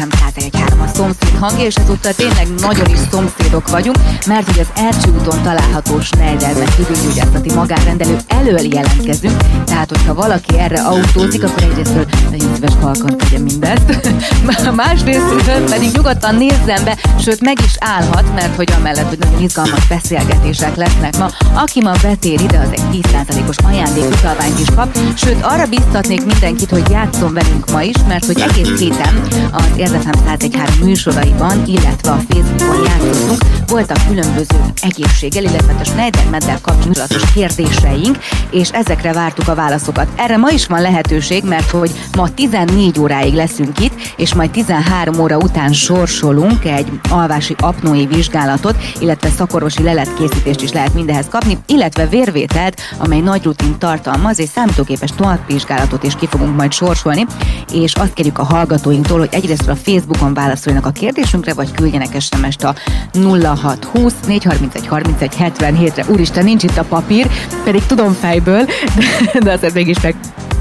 Érzem 101.3 a szomszéd hangja, és ezúttal tényleg nagyon is szomszédok vagyunk, mert hogy az Ercsi úton található Schneiderben tüdőgyógyászati magánrendelő elől jelentkezünk, tehát hogyha valaki erre autózik, akkor egyrésztről nagyon szíves halkan tegye mindezt, másrészt pedig nyugodtan nézzen be, sőt meg is állhat, mert hogy amellett, hogy nagyon izgalmas beszélgetések lesznek ma, aki ma betér ide, az egy 10%-os ajándékutalványt is kap, sőt arra biztatnék mindenkit, hogy játszom velünk ma is, mert hogy egész héten az Érdefem 1013 műsoraiban, illetve a Facebookon játszottunk, voltak különböző egészséggel, illetve a Schneider meddel kapcsolatos kérdéseink, és ezekre vártuk a válaszokat. Erre ma is van lehetőség, mert hogy ma 14 óráig leszünk itt, és majd 13 óra után sorsolunk egy alvási apnói vizsgálatot, illetve szakorvosi leletkészítést is lehet mindehez kapni, illetve vérvételt, amely nagy rutin tartalmaz, és számítógépes továbbvizsgálatot is ki fogunk majd sorsolni, és azt kérjük a hallgatóinktól, hogy egyrészt a Facebookon válaszoljanak a kérdésünkre, vagy küldjenek SMS-t a 0620 431 31 77-re. Úristen, nincs itt a papír, pedig tudom fejből, de, de azért mégis meg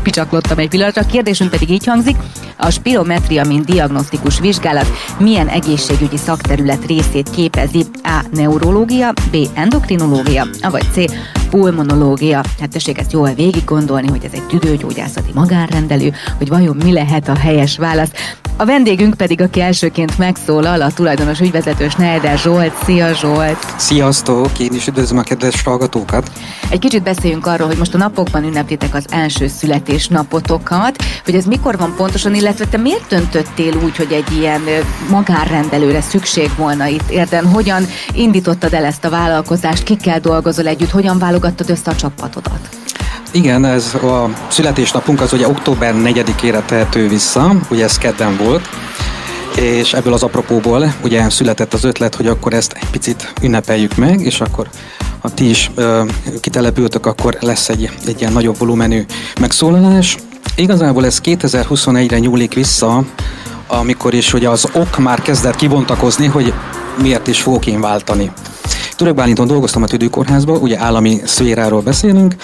picsaklottam egy pillanatra. A kérdésünk pedig így hangzik, a spirometria, mint diagnosztikus vizsgálat milyen egészségügyi szakterület részét képezi? A. Neurológia, B. Endokrinológia, vagy C. Pulmonológia. Hát tessék ezt jól végig gondolni, hogy ez egy tüdőgyógyászati magánrendelő, hogy vajon mi lehet a helyes válasz. A vendégünk pedig, aki elsőként megszólal, a tulajdonos ügyvezető Schneider Zsolt. Szia Zsolt! Sziasztok! Én is üdvözlöm a kedves hallgatókat! Egy kicsit beszéljünk arról, hogy most a napokban ünneplitek az első születésnapotokat, hogy ez mikor van pontosan, illetve te miért döntöttél úgy, hogy egy ilyen magánrendelőre szükség volna itt érden? Hogyan indítottad el ezt a vállalkozást, kikkel dolgozol együtt, hogyan válogattad össze a csapatodat? Igen, ez a születésnapunk az ugye október 4-ére tehető vissza, ugye ez kedden volt, és ebből az apropóból ugye született az ötlet, hogy akkor ezt egy picit ünnepeljük meg, és akkor ha ti is ö, kitelepültök, akkor lesz egy, egy ilyen nagyobb volumenű megszólalás. Igazából ez 2021-re nyúlik vissza, amikor is ugye az ok már kezdett kibontakozni, hogy miért is fogok én váltani. Török Bálinton dolgoztam a tüdőkórházban, ugye állami szféráról beszélünk,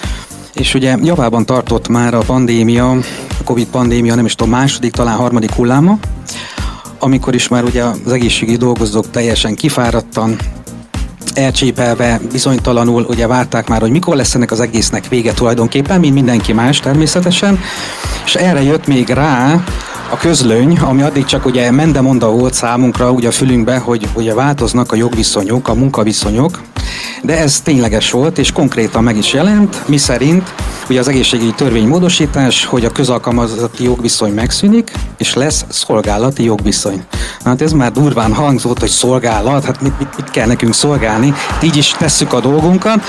és ugye javában tartott már a pandémia, a Covid pandémia, nem is tudom, második, talán harmadik hulláma, amikor is már ugye az egészségügyi dolgozók teljesen kifáradtan, elcsépelve, bizonytalanul, ugye várták már, hogy mikor lesz ennek az egésznek vége tulajdonképpen, mint mindenki más természetesen, és erre jött még rá a közlöny, ami addig csak ugye mendemonda volt számunkra ugye a fülünkbe, hogy ugye változnak a jogviszonyok, a munkaviszonyok, de ez tényleges volt, és konkrétan meg is jelent, mi szerint ugye az egészségügyi törvénymódosítás, hogy a közalkalmazotti jogviszony megszűnik, és lesz szolgálati jogviszony. Na, hát ez már durván hangzott, hogy szolgálat, hát mit, mit, mit kell nekünk szolgálni, így is tesszük a dolgunkat,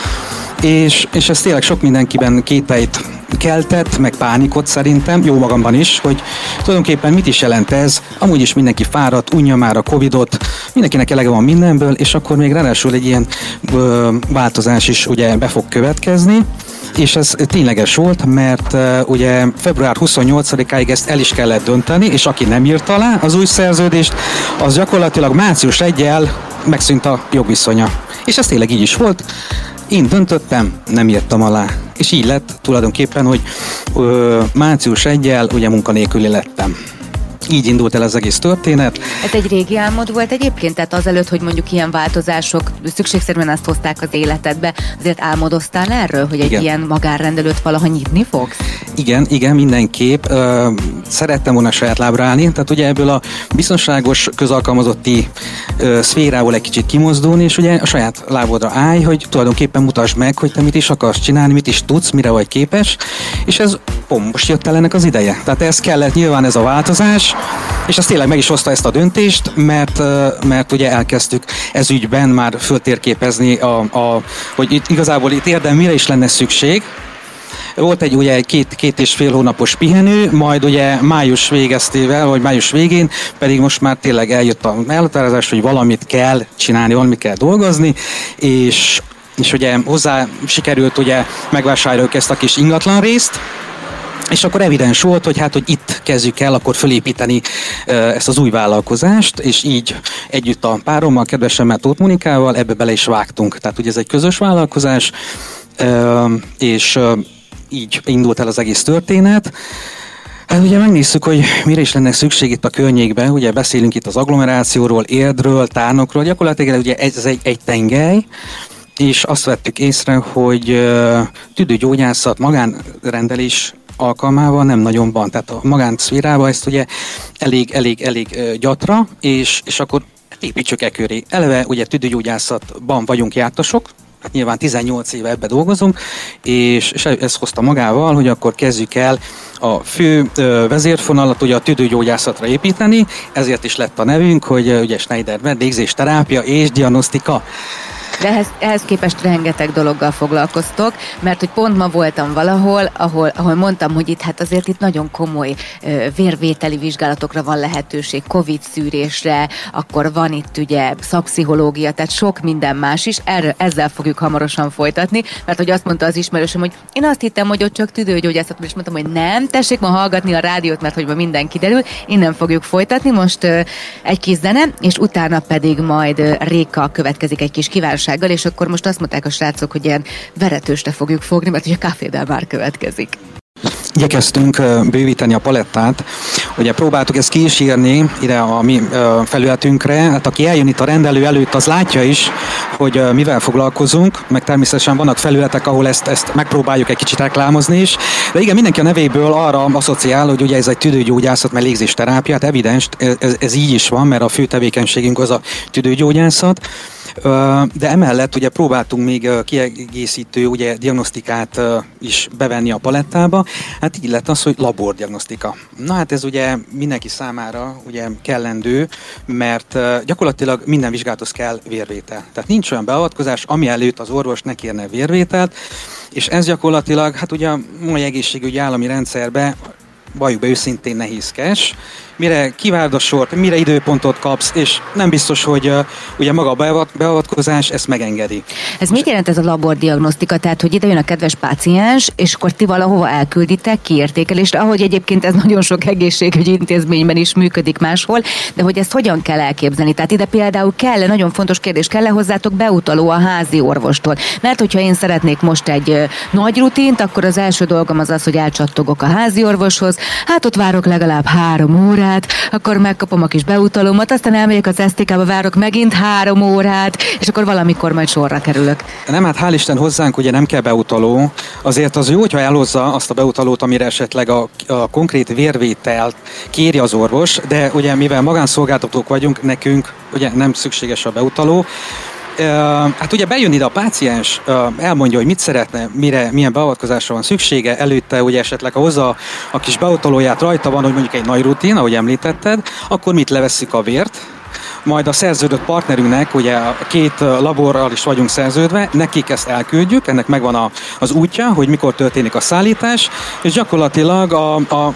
és, és ez tényleg sok mindenkiben kételyt keltett, meg pánikot szerintem, jó magamban is, hogy tulajdonképpen mit is jelent ez, amúgy is mindenki fáradt, unja már a Covidot, mindenkinek elege van mindenből, és akkor még ráadásul egy ilyen ö, változás is ugye be fog következni, és ez tényleges volt, mert ugye február 28-áig ezt el is kellett dönteni, és aki nem írt alá az új szerződést, az gyakorlatilag március 1 megszűnt a jogviszonya. És ez tényleg így is volt. Én döntöttem, nem írtam alá. És így lett tulajdonképpen, hogy ö, március 1 ugye munkanélküli lettem így indult el az egész történet. Ez egy régi álmod volt egyébként? Tehát azelőtt, hogy mondjuk ilyen változások szükségszerűen azt hozták az életedbe, azért álmodoztál erről, hogy egy igen. ilyen magánrendelőt valaha nyitni fogsz? Igen, igen, mindenképp. szerettem volna saját lábra állni, tehát ugye ebből a biztonságos közalkalmazotti szférából egy kicsit kimozdulni, és ugye a saját lábodra állj, hogy tulajdonképpen mutasd meg, hogy te mit is akarsz csinálni, mit is tudsz, mire vagy képes, és ez pont most jött el ennek az ideje. Tehát ez kellett nyilván ez a változás, és ez tényleg meg is hozta ezt a döntést, mert, mert ugye elkezdtük ez ügyben már föltérképezni, a, a, hogy itt igazából itt érdem mire is lenne szükség, volt egy ugye két, két és fél hónapos pihenő, majd ugye május végeztével, vagy május végén pedig most már tényleg eljött a elhatározás, hogy valamit kell csinálni, valamit kell dolgozni, és és ugye hozzá sikerült ugye megvásároljuk ezt a kis ingatlan részt, és akkor evidens volt, hogy hát, hogy itt kezdjük el akkor fölépíteni ezt az új vállalkozást, és így együtt a párommal, kedvesemmel Tóth Monikával ebbe bele is vágtunk. Tehát ugye ez egy közös vállalkozás, és így indult el az egész történet. Hát ugye megnézzük, hogy mire is lenne szükség itt a környékben. Ugye beszélünk itt az agglomerációról, érdről, tárnokról. Gyakorlatilag ugye ez egy, egy tengely, és azt vettük észre, hogy tüdőgyógyászat, magánrendelés alkalmával nem nagyon van. Tehát a magánszférában ezt ugye elég, elég, elég gyatra, és, és akkor építsük e köré. Eleve ugye tüdőgyógyászatban vagyunk jártasok, hát nyilván 18 éve ebbe dolgozunk, és, és ez hozta magával, hogy akkor kezdjük el a fő vezérfonalat ugye a tüdőgyógyászatra építeni, ezért is lett a nevünk, hogy ugye Schneider vendégzés, terápia és diagnosztika. De ehhez, ehhez képest rengeteg dologgal foglalkoztok, mert hogy pont ma voltam valahol, ahol, ahol mondtam, hogy itt hát azért itt nagyon komoly vérvételi vizsgálatokra van lehetőség, Covid szűrésre, akkor van itt ugye szakpszichológia, tehát sok minden más is, erre, ezzel fogjuk hamarosan folytatni, mert hogy azt mondta az ismerősöm, hogy én azt hittem, hogy ott csak tüdőgyógyászat, és mondtam, hogy nem, tessék ma hallgatni a rádiót, mert hogy ma minden kiderül, innen fogjuk folytatni, most egy kis zene, és utána pedig majd Réka következik egy kis kívánság gyorsasággal, és akkor most azt mondták a srácok, hogy ilyen veretőstre fogjuk fogni, mert ugye a kávédel már következik. Igyekeztünk bővíteni a palettát. Ugye próbáltuk ezt kísérni ide a mi felületünkre. Hát aki eljön itt a rendelő előtt, az látja is, hogy mivel foglalkozunk, meg természetesen vannak felületek, ahol ezt, ezt megpróbáljuk egy kicsit reklámozni is. De igen, mindenki a nevéből arra asszociál, hogy ugye ez egy tüdőgyógyászat, meg légzésterápia, hát evidens, ez, ez így is van, mert a fő tevékenységünk az a tüdőgyógyászat. De emellett ugye próbáltunk még kiegészítő ugye diagnosztikát is bevenni a palettába. Hát így lett az, hogy labordiagnosztika. Na hát ez ugye mindenki számára ugye kellendő, mert gyakorlatilag minden vizsgálathoz kell vérvétel. Tehát nincs olyan beavatkozás, ami előtt az orvos ne kérne vérvételt, és ez gyakorlatilag, hát ugye a mai egészségügyi állami rendszerbe valljuk be őszintén nehézkes, mire kivárd a sort, mire időpontot kapsz, és nem biztos, hogy uh, ugye maga a beavatkozás ezt megengedi. Ez mit jelent ez a labordiagnosztika? Tehát, hogy ide jön a kedves páciens, és akkor ti valahova elkülditek kiértékelésre, ahogy egyébként ez nagyon sok egészségügyi intézményben is működik máshol, de hogy ezt hogyan kell elképzelni? Tehát ide például kell, nagyon fontos kérdés, kell-e hozzátok beutaló a házi orvostól? Mert hogyha én szeretnék most egy nagy rutint, akkor az első dolgom az az, hogy elcsattogok a házi orvoshoz, hát ott várok legalább három órát, akkor megkapom a kis beutalómat, aztán elmegyek az STK-ba, várok megint három órát, és akkor valamikor majd sorra kerülök. Nem, hát hál' Isten hozzánk ugye nem kell beutaló, azért az jó, hogyha elhozza azt a beutalót, amire esetleg a, a konkrét vérvételt kéri az orvos, de ugye mivel magánszolgáltatók vagyunk, nekünk ugye nem szükséges a beutaló, hát ugye bejön ide a páciens, elmondja, hogy mit szeretne, mire, milyen beavatkozásra van szüksége, előtte ugye esetleg ha hozza a kis beutolóját rajta van, hogy mondjuk egy nagy rutin, ahogy említetted, akkor mit levesszük a vért, majd a szerződött partnerünknek, ugye két laborral is vagyunk szerződve, nekik ezt elküldjük, ennek megvan a, az útja, hogy mikor történik a szállítás, és gyakorlatilag a, a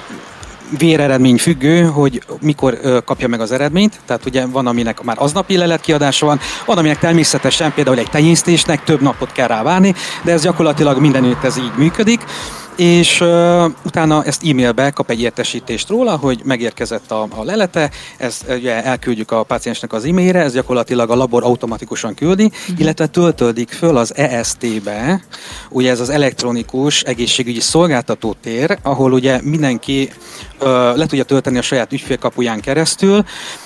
véreredmény függő, hogy mikor kapja meg az eredményt, tehát ugye van, aminek már aznapi leletkiadása van, van, aminek természetesen például egy tenyésztésnek több napot kell rá várni, de ez gyakorlatilag mindenütt ez így működik és uh, utána ezt e-mailbe kap egy értesítést róla, hogy megérkezett a, a lelete, ezt ugye elküldjük a páciensnek az e-mailre, ez gyakorlatilag a labor automatikusan küldi, uh-huh. illetve töltődik föl az EST-be, ugye ez az elektronikus egészségügyi szolgáltató tér, ahol ugye mindenki uh, le tudja tölteni a saját ügyfélkapuján keresztül.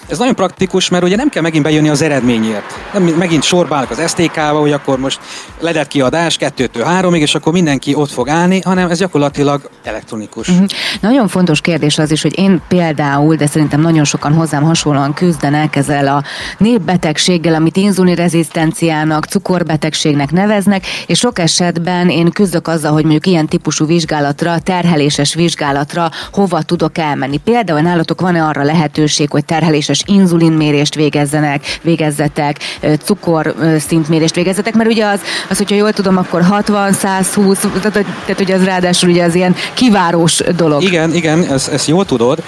Ez nagyon praktikus, mert ugye nem kell megint bejönni az eredményért. Nem, megint sorbálnak az STK-ba, hogy akkor most ledett kiadás 2-től 3-ig, és akkor mindenki ott fog állni, hanem ez gyakorlatilag elektronikus. Uh-huh. Nagyon fontos kérdés az is, hogy én például, de szerintem nagyon sokan hozzám hasonlóan küzdenek ezzel a népbetegséggel, amit inzulinrezisztenciának, cukorbetegségnek neveznek, és sok esetben én küzdök azzal, hogy mondjuk ilyen típusú vizsgálatra, terheléses vizsgálatra hova tudok elmenni. Például nálatok van-e arra lehetőség, hogy terheléses inzulinmérést végezzenek, végezzetek, cukorszintmérést végezzetek, mert ugye az, az, hogyha jól tudom, akkor 60, 120, tehát, tehát hogy az ráadásul ráadásul ugye az ilyen kivárós dolog. Igen, igen, ezt, ezt jól tudod,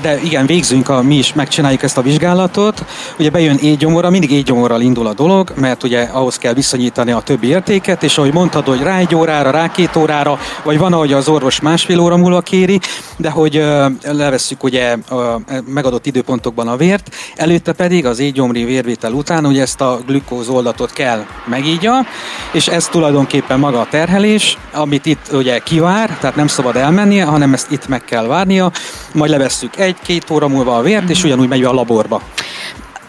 de igen, végzünk, a, mi is megcsináljuk ezt a vizsgálatot. Ugye bejön égyomorra, mindig égyomorral indul a dolog, mert ugye ahhoz kell viszonyítani a többi értéket, és ahogy mondtad, hogy rá egy órára, rá két órára, vagy van, ahogy az orvos másfél óra múlva kéri, de hogy levesszük ugye a megadott időpontokban a vért, előtte pedig az égyomri vérvétel után ugye ezt a glükóz oldatot kell megígya, és ez tulajdonképpen maga a terhelés, amit itt ugye kivár, tehát nem szabad elmennie, hanem ezt itt meg kell várnia, majd levesszük egy-két óra múlva a vért, és ugyanúgy megy a laborba.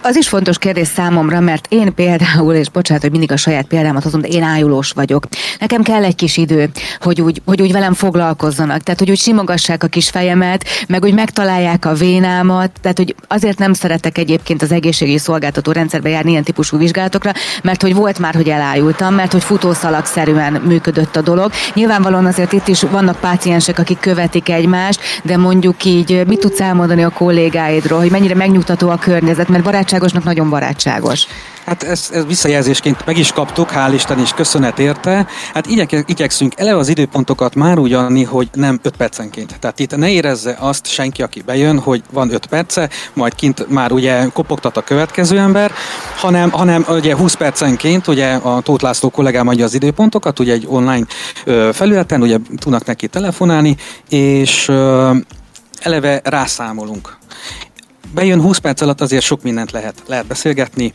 Az is fontos kérdés számomra, mert én például, és bocsánat, hogy mindig a saját példámat hozom, de én ájulós vagyok. Nekem kell egy kis idő, hogy úgy, hogy úgy velem foglalkozzanak. Tehát, hogy úgy simogassák a kis fejemet, meg hogy megtalálják a vénámat. Tehát, hogy azért nem szeretek egyébként az egészségügyi szolgáltató rendszerbe járni ilyen típusú vizsgálatokra, mert hogy volt már, hogy elájultam, mert hogy futószalagszerűen működött a dolog. Nyilvánvalóan azért itt is vannak páciensek, akik követik egymást, de mondjuk így mit tudsz elmondani a kollégáidról, hogy mennyire megnyugtató a környezet, mert barátság barátságosnak nagyon barátságos. Hát ezt, ezt visszajelzésként meg is kaptuk, hál' Isten is köszönet érte. Hát igyek, igyekszünk eleve az időpontokat már úgy adni, hogy nem 5 percenként. Tehát itt ne érezze azt senki, aki bejön, hogy van 5 perce, majd kint már ugye kopogtat a következő ember, hanem, hanem ugye 20 percenként, ugye a Tóth László kollégám adja az időpontokat, ugye egy online felületen, ugye tudnak neki telefonálni, és eleve rászámolunk bejön 20 perc alatt azért sok mindent lehet, lehet beszélgetni,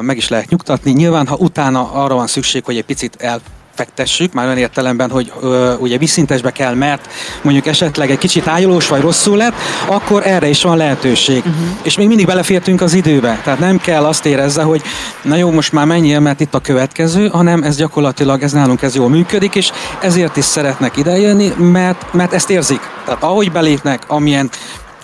meg is lehet nyugtatni. Nyilván, ha utána arra van szükség, hogy egy picit el fektessük, már olyan értelemben, hogy ö, ugye visszintesbe kell, mert mondjuk esetleg egy kicsit ájulós vagy rosszul lett, akkor erre is van lehetőség. Uh-huh. És még mindig belefértünk az időbe. Tehát nem kell azt érezze, hogy na jó, most már menjél, mert itt a következő, hanem ez gyakorlatilag, ez nálunk ez jól működik, és ezért is szeretnek idejönni, mert, mert ezt érzik. Tehát ahogy belépnek, amilyen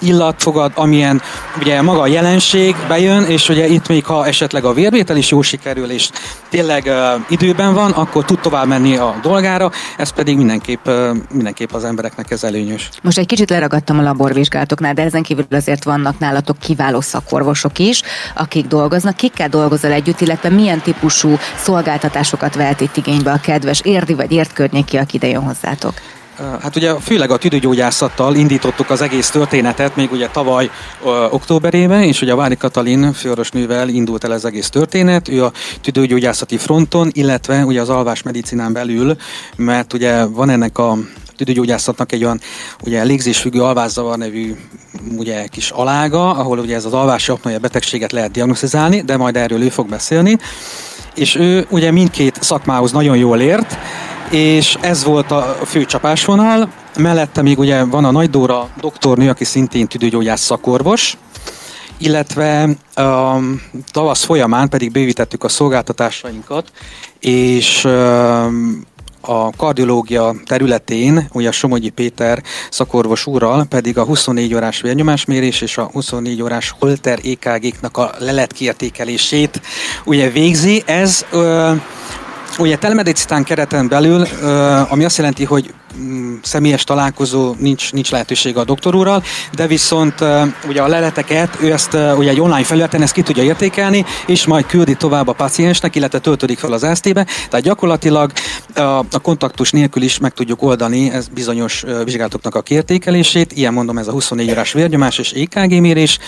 illat fogad, amilyen ugye maga a jelenség bejön, és ugye itt még ha esetleg a vérvétel is jó sikerül, és tényleg uh, időben van, akkor tud tovább menni a dolgára, ez pedig mindenképp, uh, mindenképp az embereknek ez előnyös. Most egy kicsit leragadtam a laborvizsgálatoknál, de ezen kívül azért vannak nálatok kiváló szakorvosok is, akik dolgoznak. Kikkel dolgozol együtt, illetve milyen típusú szolgáltatásokat vehet itt igénybe a kedves érdi vagy ért környéki, aki ide jön hozzátok? Hát ugye főleg a tüdőgyógyászattal indítottuk az egész történetet, még ugye tavaly ö, októberében, és ugye a Vári Katalin főorvosnővel indult el az egész történet, ő a tüdőgyógyászati fronton, illetve ugye az alvás medicinán belül, mert ugye van ennek a tüdőgyógyászatnak egy olyan ugye légzésfüggő alvászavar nevű ugye kis alága, ahol ugye ez az alvási apnoia betegséget lehet diagnosztizálni, de majd erről ő fog beszélni. És ő ugye mindkét szakmához nagyon jól ért, és ez volt a fő csapásvonal. Mellette még ugye van a Nagy Dóra doktornő, aki szintén tüdőgyógyász szakorvos, illetve a tavasz folyamán pedig bővítettük a szolgáltatásainkat, és a kardiológia területén, ugye a Somogyi Péter szakorvos úrral pedig a 24 órás vérnyomásmérés és a 24 órás Holter EKG-knak a leletkiértékelését ugye végzi. Ez Ugye telemedicitán kereten belül, ami azt jelenti, hogy személyes találkozó nincs, nincs lehetőség a doktor úrral, de viszont ugye a leleteket, ő ezt ugye egy online felületen ezt ki tudja értékelni, és majd küldi tovább a paciensnek, illetve töltődik fel az ST-be, tehát gyakorlatilag a, a kontaktus nélkül is meg tudjuk oldani ez bizonyos vizsgálatoknak a kiértékelését, ilyen mondom ez a 24 órás vérnyomás és EKG mérés,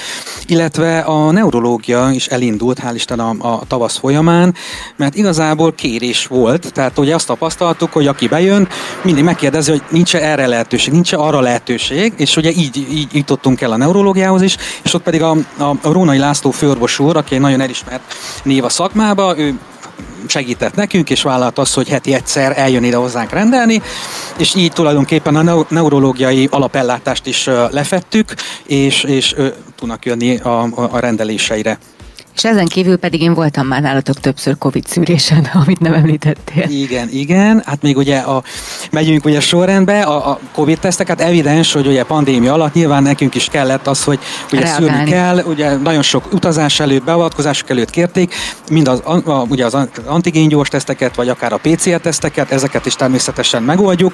illetve a neurológia is elindult, hál' Isten a, a tavasz folyamán, mert igazából kérés volt, tehát ugye azt tapasztaltuk, hogy aki bejön, mindig megkérdez kérdezi, hogy nincs erre lehetőség, nincs arra lehetőség, és ugye így, így jutottunk el a neurológiához is, és ott pedig a, a, a Rónai László főorvos úr, aki egy nagyon elismert név a szakmába, ő segített nekünk, és vállalt azt, hogy heti egyszer eljön ide hozzánk rendelni, és így tulajdonképpen a neurológiai alapellátást is lefettük, és, és tudnak jönni a, a rendeléseire. És ezen kívül pedig én voltam már nálatok többször Covid szűrésen, amit nem említettél. Igen, igen. Hát még ugye a, megyünk ugye sorrendbe, a, a Covid tesztek, hát evidens, hogy ugye pandémia alatt nyilván nekünk is kellett az, hogy ugye Reagálni. szűrni kell, ugye nagyon sok utazás előtt, beavatkozások előtt kérték, mind az, a, ugye az antigéngyors teszteket, vagy akár a PCR teszteket, ezeket is természetesen megoldjuk.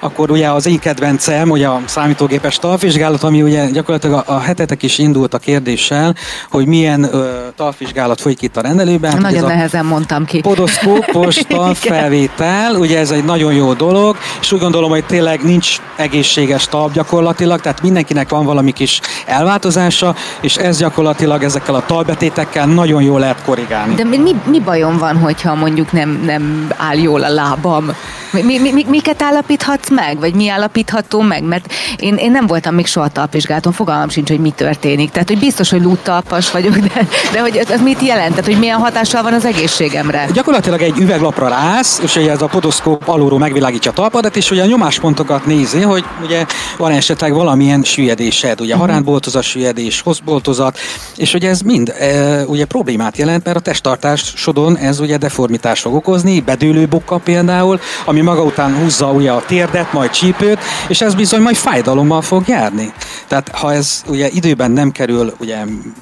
Akkor ugye az én kedvencem, ugye a számítógépes talvizsgálat, ami ugye gyakorlatilag a, a hetetek is indult a kérdéssel, hogy milyen ö, talvvizsgálat folyik itt a rendelőben. Nagyon ez nehezen mondtam ki. Podoszkópos talvfelvétel, ugye ez egy nagyon jó dolog, és úgy gondolom, hogy tényleg nincs egészséges talp gyakorlatilag, tehát mindenkinek van valami kis elváltozása, és ez gyakorlatilag ezekkel a talbetétekkel nagyon jól lehet korrigálni. De mi, mi bajom van, hogyha mondjuk nem, nem áll jól a lábam? Mi, mi, mi, miket állapíthatsz meg? Vagy mi állapítható meg? Mert én, én nem voltam még soha talpvizsgálaton, fogalmam sincs, hogy mi történik. Tehát, hogy biztos, hogy lúttalpas vagyok, de, de hogy ez, ez mit jelent? Tehát, hogy milyen hatással van az egészségemre? Gyakorlatilag egy üveglapra rász, és ugye ez a podoszkóp alulról megvilágítja a talpadat, és ugye a nyomáspontokat nézi, hogy ugye van esetleg valamilyen süllyedésed, ugye uh-huh. harántboltozat, süllyedés, hosszboltozat, és ugye ez mind e, ugye problémát jelent, mert a testtartásodon ez ugye deformitás fog okozni, bedőlő bokka például, ami maga után húzza ugye a térdet, majd csípőt, és ez bizony majd fájdalommal fog járni. Tehát ha ez ugye időben nem kerül ugye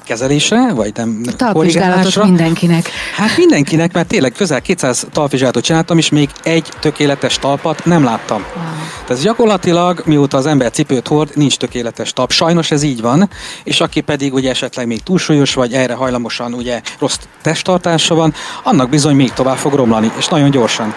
kezelésre, vagy nem Talpvizsgálatot mindenkinek. Hát mindenkinek, mert tényleg közel 200 talpvizsgálatot csináltam, és még egy tökéletes talpat nem láttam. Wow. Tehát gyakorlatilag, mióta az ember cipőt hord, nincs tökéletes talp. Sajnos ez így van, és aki pedig ugye esetleg még túlsúlyos, vagy erre hajlamosan ugye rossz testtartása van, annak bizony még tovább fog romlani, és nagyon gyorsan.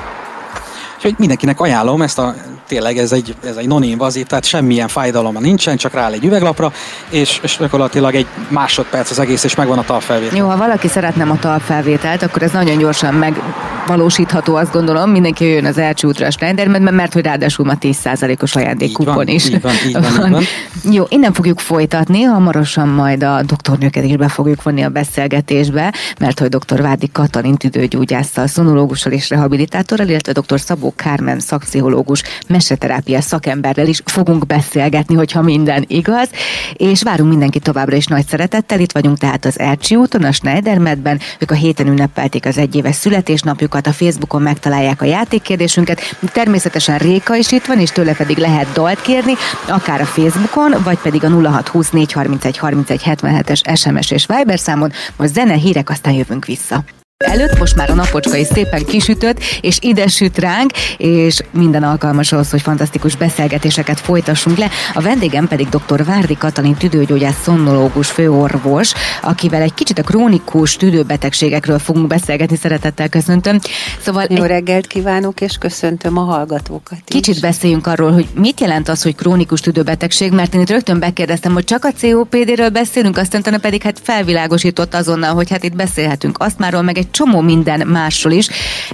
Úgyhogy mindenkinek ajánlom ezt a tényleg ez egy, ez egy non-invazív, tehát semmilyen fájdaloma nincsen, csak rá egy üveglapra, és, és gyakorlatilag egy másodperc az egész, és megvan a talpfelvétel. Jó, ha valaki szeretne a talpfelvételt, akkor ez nagyon gyorsan megvalósítható, azt gondolom, mindenki jön az első útra a mert hogy ráadásul ma 10%-os ajándékkupon is. Így van, így van, így van. Jó, innen fogjuk folytatni, hamarosan majd a doktornőket is be fogjuk vonni a beszélgetésbe, mert hogy dr. Vádi Katalin tüdőgyógyásszal, szonológussal és rehabilitátorral, illetve dr. Szabó Kármen szakpszichológus, meseterápia szakemberrel is fogunk beszélgetni, hogyha minden igaz, és várunk mindenki továbbra is nagy szeretettel. Itt vagyunk tehát az Ercsi úton, a Schneidermedben. Ők a héten ünnepelték az egyéves születésnapjukat, a Facebookon megtalálják a játékkérdésünket. Természetesen Réka is itt van, és tőle pedig lehet dalt kérni, akár a Facebookon, vagy pedig a 0624 31 31 77-es SMS és Viber számon. Most zene, hírek, aztán jövünk vissza. Előtt most már a napocska is szépen kisütött, és ide süt ránk, és minden alkalmas ahhoz, hogy fantasztikus beszélgetéseket folytassunk le. A vendégem pedig dr. Várdi Katalin tüdőgyógyász szomnológus főorvos, akivel egy kicsit a krónikus tüdőbetegségekről fogunk beszélgetni, szeretettel köszöntöm. Szóval Jó egy... reggelt kívánok, és köszöntöm a hallgatókat is. Kicsit beszéljünk arról, hogy mit jelent az, hogy krónikus tüdőbetegség, mert én itt rögtön bekérdeztem, hogy csak a COPD-ről beszélünk, aztán pedig hát felvilágosított azonnal, hogy hát itt beszélhetünk azt már, meg egy egy csomó minden másról is.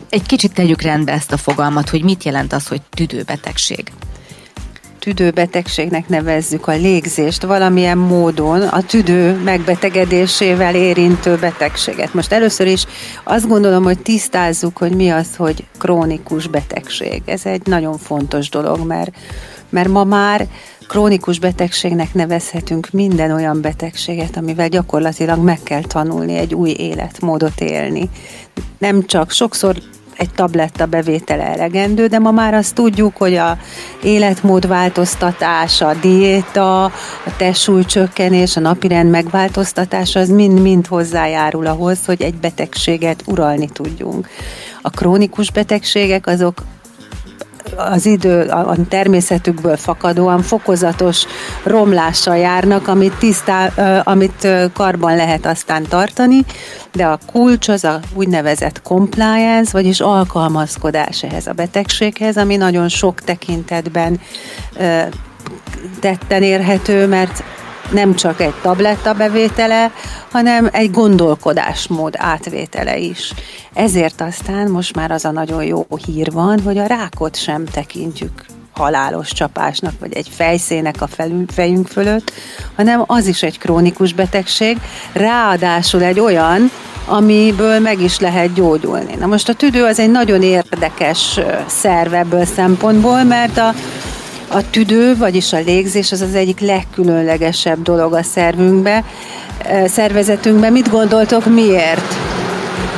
Egy kicsit tegyük rendbe ezt a fogalmat, hogy mit jelent az, hogy tüdőbetegség tüdőbetegségnek nevezzük a légzést, valamilyen módon a tüdő megbetegedésével érintő betegséget. Most először is azt gondolom, hogy tisztázzuk, hogy mi az, hogy krónikus betegség. Ez egy nagyon fontos dolog, mert, mert ma már krónikus betegségnek nevezhetünk minden olyan betegséget, amivel gyakorlatilag meg kell tanulni egy új életmódot élni. Nem csak sokszor egy tabletta bevétele elegendő, de ma már azt tudjuk, hogy a életmódváltoztatás, a diéta, a testsúlycsökkenés, a napirend megváltoztatása, az mind-mind hozzájárul ahhoz, hogy egy betegséget uralni tudjunk. A krónikus betegségek azok az idő, a természetükből fakadóan fokozatos romlással járnak, amit, tisztá, amit karban lehet aztán tartani, de a kulcs az a úgynevezett compliance, vagyis alkalmazkodás ehhez a betegséghez, ami nagyon sok tekintetben tetten érhető, mert nem csak egy tabletta bevétele, hanem egy gondolkodásmód átvétele is. Ezért aztán most már az a nagyon jó hír van, hogy a rákot sem tekintjük halálos csapásnak, vagy egy fejszének a fejünk fölött, hanem az is egy krónikus betegség, ráadásul egy olyan, amiből meg is lehet gyógyulni. Na most a tüdő az egy nagyon érdekes szerv ebből szempontból, mert a a tüdő, vagyis a légzés az az egyik legkülönlegesebb dolog a szervünkbe, szervezetünkben. Mit gondoltok, miért?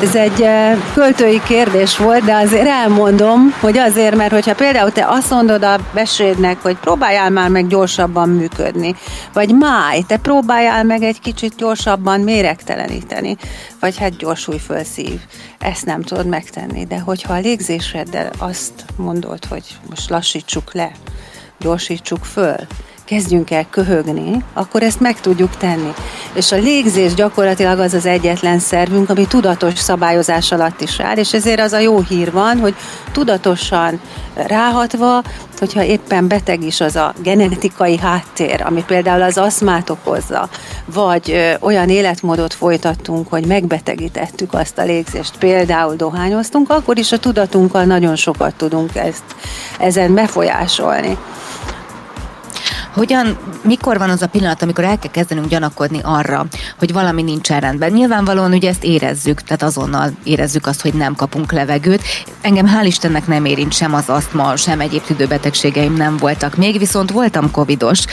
Ez egy költői kérdés volt, de azért elmondom, hogy azért, mert hogyha például te azt mondod a beszédnek, hogy próbáljál már meg gyorsabban működni, vagy máj, te próbáljál meg egy kicsit gyorsabban méregteleníteni, vagy hát gyorsulj föl szív. Ezt nem tudod megtenni, de hogyha a légzéseddel azt mondod, hogy most lassítsuk le, gyorsítsuk föl, kezdjünk el köhögni, akkor ezt meg tudjuk tenni. És a légzés gyakorlatilag az az egyetlen szervünk, ami tudatos szabályozás alatt is áll, és ezért az a jó hír van, hogy tudatosan ráhatva, hogyha éppen beteg is az a genetikai háttér, ami például az aszmát okozza, vagy olyan életmódot folytattunk, hogy megbetegítettük azt a légzést, például dohányoztunk, akkor is a tudatunkkal nagyon sokat tudunk ezt, ezen befolyásolni. Hogyan, mikor van az a pillanat, amikor el kell kezdenünk gyanakodni arra, hogy valami nincs rendben? Nyilvánvalóan ugye ezt érezzük, tehát azonnal érezzük azt, hogy nem kapunk levegőt. Engem hál' Istennek nem érint sem az asztma, sem egyéb tüdőbetegségeim nem voltak még, viszont voltam covidos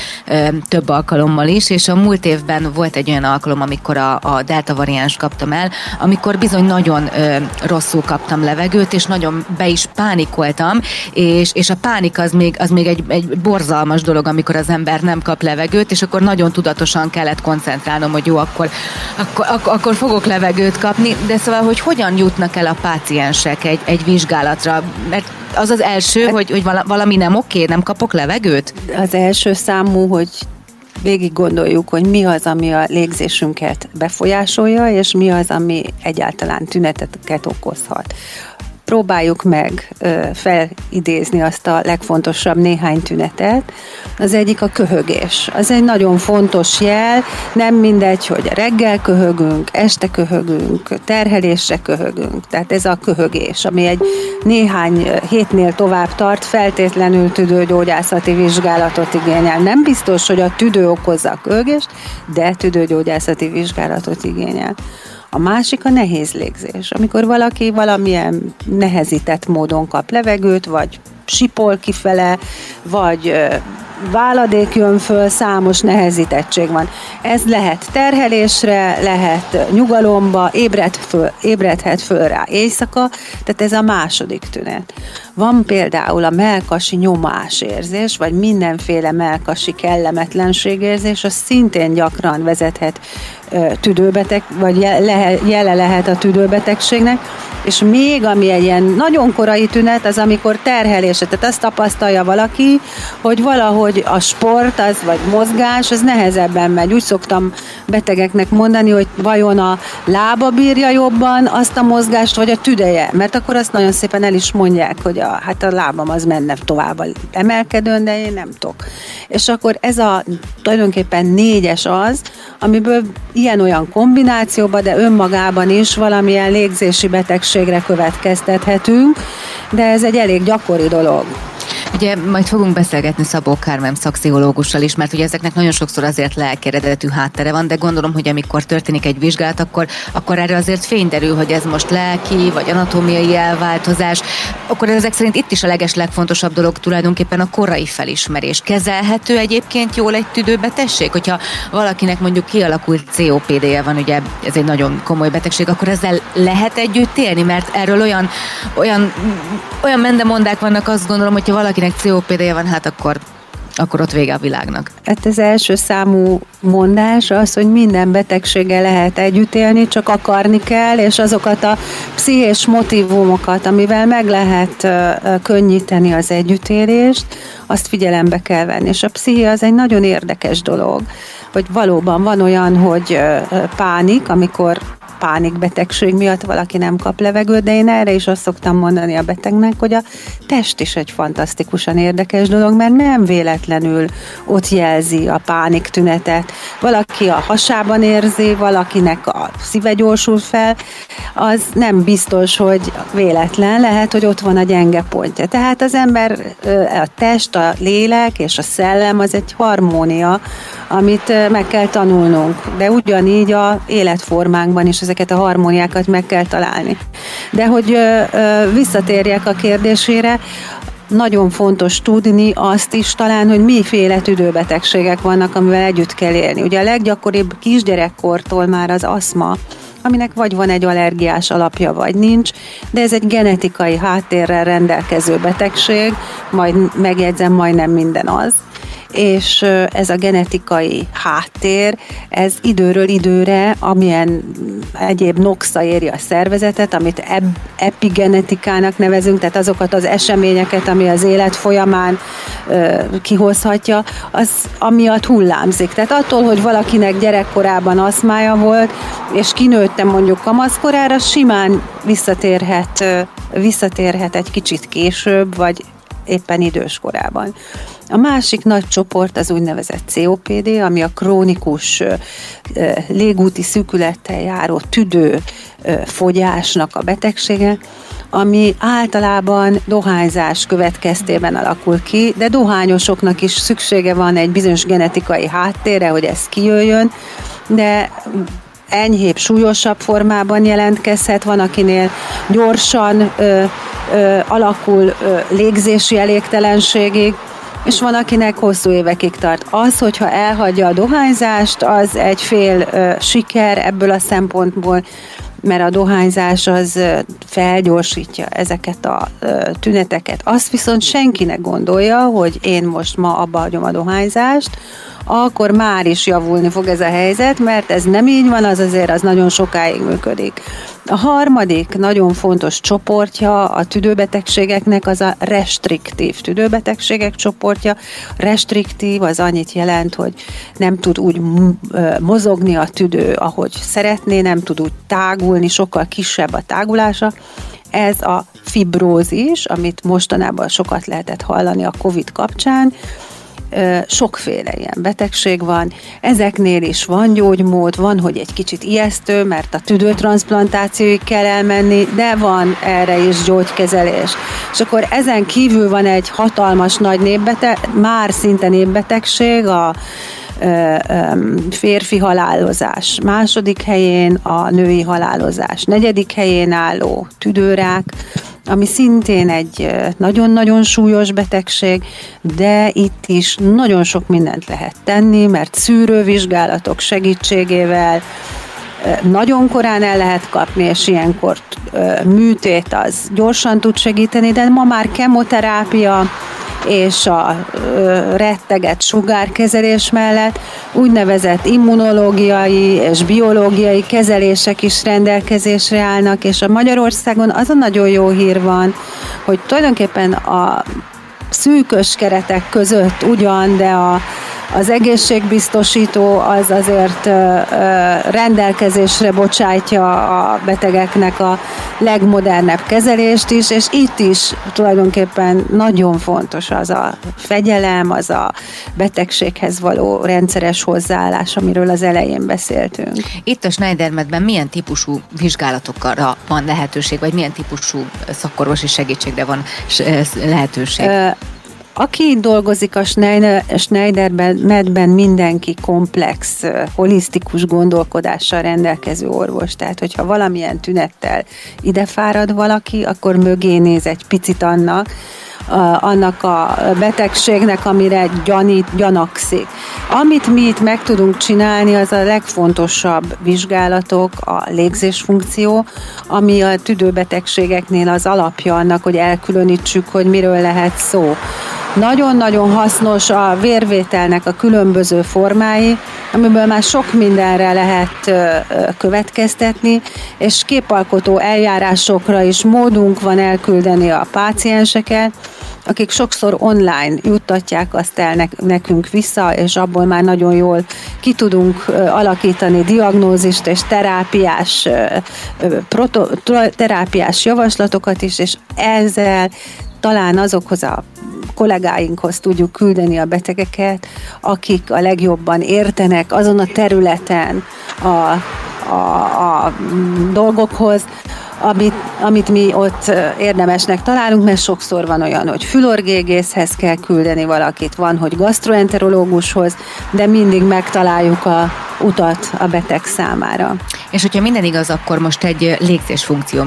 több alkalommal is, és a múlt évben volt egy olyan alkalom, amikor a, a delta variáns kaptam el, amikor bizony nagyon ö, rosszul kaptam levegőt, és nagyon be is pánikoltam, és, és a pánik az még, az még egy, egy borzalmas dolog, amikor az ember nem kap levegőt, és akkor nagyon tudatosan kellett koncentrálnom, hogy jó, akkor, akkor, akkor, akkor fogok levegőt kapni, de szóval, hogy hogyan jutnak el a páciensek egy, egy vizsgálatra, mert az az első, hogy, hogy valami nem oké, nem kapok levegőt? Az első számú, hogy végig gondoljuk, hogy mi az, ami a légzésünket befolyásolja, és mi az, ami egyáltalán tüneteket okozhat próbáljuk meg felidézni azt a legfontosabb néhány tünetet. Az egyik a köhögés. Az egy nagyon fontos jel, nem mindegy, hogy reggel köhögünk, este köhögünk, terhelésre köhögünk. Tehát ez a köhögés, ami egy néhány hétnél tovább tart, feltétlenül tüdőgyógyászati vizsgálatot igényel. Nem biztos, hogy a tüdő okozza a köhögést, de tüdőgyógyászati vizsgálatot igényel. A másik a nehéz légzés, amikor valaki valamilyen nehezített módon kap levegőt, vagy sipol kifele, vagy váladék jön föl, számos nehezítettség van. Ez lehet terhelésre, lehet nyugalomba, ébred föl, ébredhet föl rá éjszaka, tehát ez a második tünet. Van például a melkasi nyomásérzés, vagy mindenféle melkasi kellemetlenségérzés, az szintén gyakran vezethet tüdőbeteg, vagy jele lehet a tüdőbetegségnek, és még ami egy ilyen nagyon korai tünet, az amikor terhelése, tehát azt tapasztalja valaki, hogy valahogy a sport, az vagy mozgás, az nehezebben megy. Úgy szoktam betegeknek mondani, hogy vajon a lába bírja jobban azt a mozgást, vagy a tüdeje, mert akkor azt nagyon szépen el is mondják, hogy a, hát a lábam az menne tovább emelkedőn, de én nem tudok. És akkor ez a tulajdonképpen négyes az, amiből ilyen-olyan kombinációban, de önmagában is valamilyen légzési betegségre következtethetünk, de ez egy elég gyakori dolog. Ugye majd fogunk beszélgetni Szabó Kármem szakpszichológussal is, mert ugye ezeknek nagyon sokszor azért lelkeredetű háttere van, de gondolom, hogy amikor történik egy vizsgálat, akkor, akkor erre azért fény derül, hogy ez most lelki vagy anatómiai elváltozás. Akkor ezek szerint itt is a leges legfontosabb dolog tulajdonképpen a korai felismerés. Kezelhető egyébként jól egy tüdőbetegség? Hogyha valakinek mondjuk kialakult COPD-je van, ugye ez egy nagyon komoly betegség, akkor ezzel lehet együtt élni, mert erről olyan, olyan, olyan mendemondák vannak, azt gondolom, hogyha valakinek COPD-je van, hát akkor akkor ott vége a világnak. Hát az első számú mondás az, hogy minden betegséggel lehet együtt élni, csak akarni kell, és azokat a pszichés motivumokat, amivel meg lehet könnyíteni az együttélést, azt figyelembe kell venni. És a psziché az egy nagyon érdekes dolog, hogy valóban van olyan, hogy pánik, amikor pánikbetegség miatt valaki nem kap levegőt, de én erre is azt szoktam mondani a betegnek, hogy a test is egy fantasztikusan érdekes dolog, mert nem véletlenül ott jelzi a pánik tünetet. Valaki a hasában érzi, valakinek a szíve gyorsul fel, az nem biztos, hogy véletlen, lehet, hogy ott van a gyenge pontja. Tehát az ember, a test, a lélek és a szellem az egy harmónia, amit meg kell tanulnunk. De ugyanígy a életformánkban is ezeket a harmóniákat meg kell találni. De hogy visszatérjek a kérdésére, nagyon fontos tudni azt is talán, hogy miféle tüdőbetegségek vannak, amivel együtt kell élni. Ugye a leggyakoribb kisgyerekkortól már az aszma, aminek vagy van egy allergiás alapja, vagy nincs, de ez egy genetikai háttérrel rendelkező betegség, majd megjegyzem, majdnem minden az és ez a genetikai háttér, ez időről időre, amilyen egyéb noxa éri a szervezetet, amit epigenetikának nevezünk, tehát azokat az eseményeket, ami az élet folyamán kihozhatja, az amiatt hullámzik. Tehát attól, hogy valakinek gyerekkorában aszmája volt, és kinőtte mondjuk kamaszkorára, simán visszatérhet, visszatérhet egy kicsit később, vagy éppen idős korában. A másik nagy csoport az úgynevezett COPD, ami a krónikus légúti szűkülettel járó tüdő fogyásnak a betegsége, ami általában dohányzás következtében alakul ki, de dohányosoknak is szüksége van egy bizonyos genetikai háttérre, hogy ez kijöjjön, de enyhébb, súlyosabb formában jelentkezhet, van akinél gyorsan ö, ö, alakul ö, légzési elégtelenségig, és van, akinek hosszú évekig tart. Az, hogyha elhagyja a dohányzást, az egy fél ö, siker ebből a szempontból, mert a dohányzás az felgyorsítja ezeket a tüneteket. Azt viszont senkinek gondolja, hogy én most ma abba hagyom a dohányzást, akkor már is javulni fog ez a helyzet, mert ez nem így van, az azért az nagyon sokáig működik. A harmadik nagyon fontos csoportja a tüdőbetegségeknek az a restriktív tüdőbetegségek csoportja. Restriktív az annyit jelent, hogy nem tud úgy mozogni a tüdő, ahogy szeretné, nem tud úgy tágulni, sokkal kisebb a tágulása. Ez a fibrózis, amit mostanában sokat lehetett hallani a COVID kapcsán, sokféle ilyen betegség van, ezeknél is van gyógymód, van, hogy egy kicsit ijesztő, mert a tüdőtransplantációig kell elmenni, de van erre is gyógykezelés. És akkor ezen kívül van egy hatalmas nagy népbeteg, már szinte népbetegség, a férfi halálozás, második helyén a női halálozás, negyedik helyén álló tüdőrák, ami szintén egy nagyon-nagyon súlyos betegség, de itt is nagyon sok mindent lehet tenni, mert szűrővizsgálatok segítségével nagyon korán el lehet kapni, és ilyenkor műtét az gyorsan tud segíteni, de ma már kemoterápia, és a retteget sugárkezelés mellett úgynevezett immunológiai és biológiai kezelések is rendelkezésre állnak, és a Magyarországon az a nagyon jó hír van, hogy tulajdonképpen a szűkös keretek között ugyan, de a az egészségbiztosító az azért rendelkezésre bocsátja a betegeknek a legmodernebb kezelést is, és itt is tulajdonképpen nagyon fontos az a fegyelem, az a betegséghez való rendszeres hozzáállás, amiről az elején beszéltünk. Itt a Schneidermedben milyen típusú vizsgálatokra van lehetőség, vagy milyen típusú szakorvosi segítségre van lehetőség? Aki dolgozik a Schneiderben, medben mindenki komplex, holisztikus gondolkodással rendelkező orvos. Tehát, hogyha valamilyen tünettel ide fárad valaki, akkor mögé néz egy picit annak, annak a betegségnek, amire gyanít, gyanakszik. Amit mi itt meg tudunk csinálni, az a legfontosabb vizsgálatok, a légzésfunkció, ami a tüdőbetegségeknél az alapja annak, hogy elkülönítsük, hogy miről lehet szó. Nagyon-nagyon hasznos a vérvételnek a különböző formái, amiből már sok mindenre lehet következtetni, és képalkotó eljárásokra is módunk van elküldeni a pácienseket, akik sokszor online juttatják azt el nekünk vissza, és abból már nagyon jól ki tudunk alakítani diagnózist és terápiás, proto, terápiás javaslatokat is, és ezzel talán azokhoz a kollégáinkhoz tudjuk küldeni a betegeket, akik a legjobban értenek azon a területen a, a, a dolgokhoz, amit, amit mi ott érdemesnek találunk, mert sokszor van olyan, hogy fülorgégészhez kell küldeni valakit, van, hogy gastroenterológushoz, de mindig megtaláljuk a utat a beteg számára. És hogyha minden igaz, akkor most egy légzésfunkció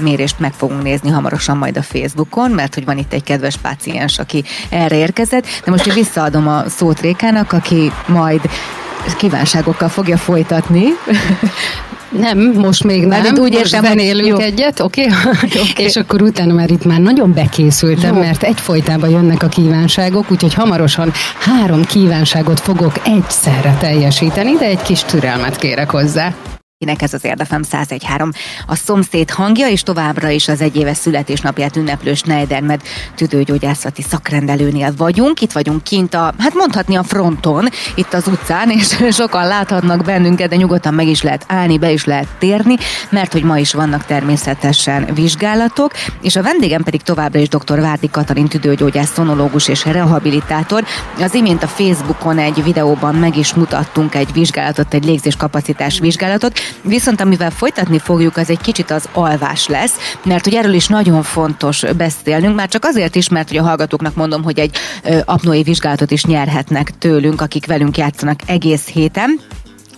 mérést meg fogunk nézni hamarosan majd a Facebookon, mert hogy van itt egy kedves páciens, aki erre érkezett, de most én visszaadom a szót Rékának, aki majd kívánságokkal fogja folytatni Nem, most még nem. Mert úgy értem, most zenélünk egyet, oké? Okay? okay. És akkor utána már itt már nagyon bekészültem, jó. mert egyfolytában jönnek a kívánságok, úgyhogy hamarosan három kívánságot fogok egyszerre teljesíteni, de egy kis türelmet kérek hozzá. Kinek ez az Érdefem 1013. A szomszéd hangja és továbbra is az egyéves születésnapját ünneplő Schneidermed tüdőgyógyászati szakrendelőnél vagyunk. Itt vagyunk kint a, hát mondhatni a fronton, itt az utcán, és sokan láthatnak bennünket, de nyugodtan meg is lehet állni, be is lehet térni, mert hogy ma is vannak természetesen vizsgálatok, és a vendégem pedig továbbra is dr. Várdi Katalin tüdőgyógyász, szonológus és rehabilitátor. Az imént a Facebookon egy videóban meg is mutattunk egy vizsgálatot, egy légzéskapacitás vizsgálatot, Viszont amivel folytatni fogjuk, az egy kicsit az alvás lesz, mert hogy erről is nagyon fontos beszélnünk, már csak azért is, mert hogy a hallgatóknak mondom, hogy egy apnoé vizsgálatot is nyerhetnek tőlünk, akik velünk játszanak egész héten.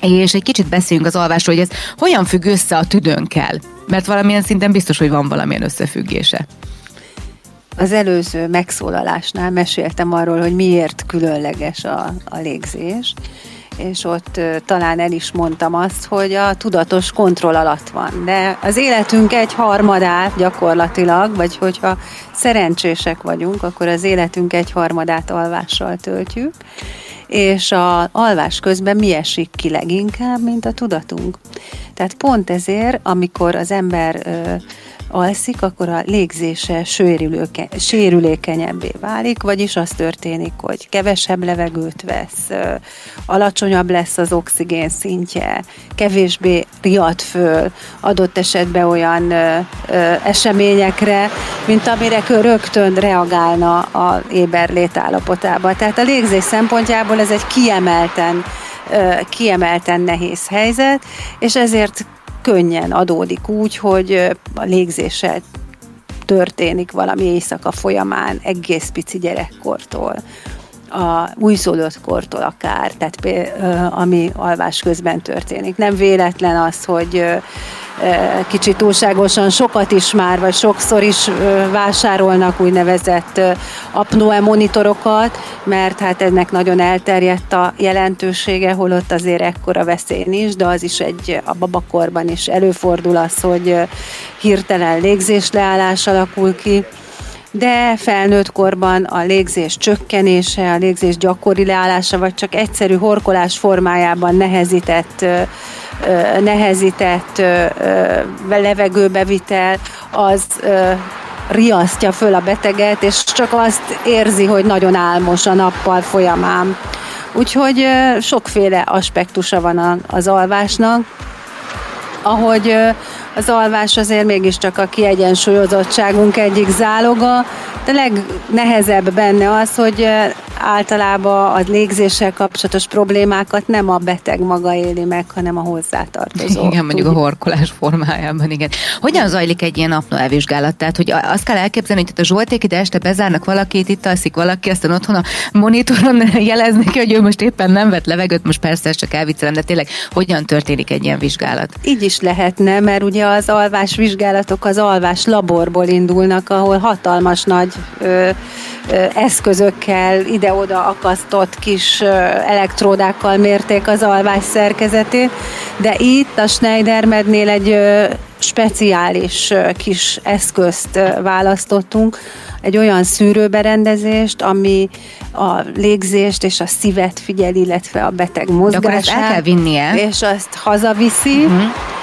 És egy kicsit beszéljünk az alvásról, hogy ez hogyan függ össze a tüdőnkkel. Mert valamilyen szinten biztos, hogy van valamilyen összefüggése. Az előző megszólalásnál meséltem arról, hogy miért különleges a, a légzés, és ott talán el is mondtam azt, hogy a tudatos kontroll alatt van. De az életünk egy harmadát gyakorlatilag, vagy hogyha szerencsések vagyunk, akkor az életünk egy harmadát alvással töltjük, és a alvás közben mi esik ki leginkább, mint a tudatunk. Tehát pont ezért, amikor az ember alszik, akkor a légzése sérülőke, sérülékenyebbé válik, vagyis az történik, hogy kevesebb levegőt vesz, alacsonyabb lesz az oxigén szintje, kevésbé riad föl adott esetben olyan eseményekre, mint amire rögtön reagálna a éber létállapotában. Tehát a légzés szempontjából ez egy kiemelten kiemelten nehéz helyzet, és ezért könnyen adódik úgy, hogy a légzéssel történik valami éjszaka folyamán egész pici gyerekkortól a újszólott kortól akár, tehát ami alvás közben történik. Nem véletlen az, hogy kicsit túlságosan sokat is már, vagy sokszor is vásárolnak úgynevezett apnoe monitorokat, mert hát ennek nagyon elterjedt a jelentősége, holott azért ekkora veszély nincs, de az is egy a babakorban is előfordul az, hogy hirtelen légzésleállás alakul ki, de felnőtt korban a légzés csökkenése, a légzés gyakori leállása, vagy csak egyszerű horkolás formájában nehezített nehezített levegőbevitel, az riasztja föl a beteget, és csak azt érzi, hogy nagyon álmos a nappal folyamán. Úgyhogy sokféle aspektusa van az alvásnak, ahogy az alvás azért mégiscsak a kiegyensúlyozottságunk egyik záloga, de legnehezebb benne az, hogy általában a légzéssel kapcsolatos problémákat nem a beteg maga éli meg, hanem a hozzátartozó. Igen, mondjuk a horkolás formájában, igen. Hogyan zajlik egy ilyen apnoe vizsgálat? Tehát, hogy azt kell elképzelni, hogy a Zsolték ide este bezárnak valakit, itt alszik valaki, aztán otthon a monitoron jelezni ki, hogy ő most éppen nem vett levegőt, most persze ezt csak elviccelem, de tényleg hogyan történik egy ilyen vizsgálat? Így is lehetne, mert ugye az alvás vizsgálatok az alvás laborból indulnak, ahol hatalmas nagy ö, ö, eszközökkel ide ide-oda akasztott kis elektródákkal mérték az alvás szerkezetét, de itt a Schneidermednél egy speciális kis eszközt választottunk, egy olyan szűrőberendezést, ami a légzést és a szívet figyel, illetve a beteg mozgását. De akkor ezt el kell vinnie. És azt hazaviszi. Uh-huh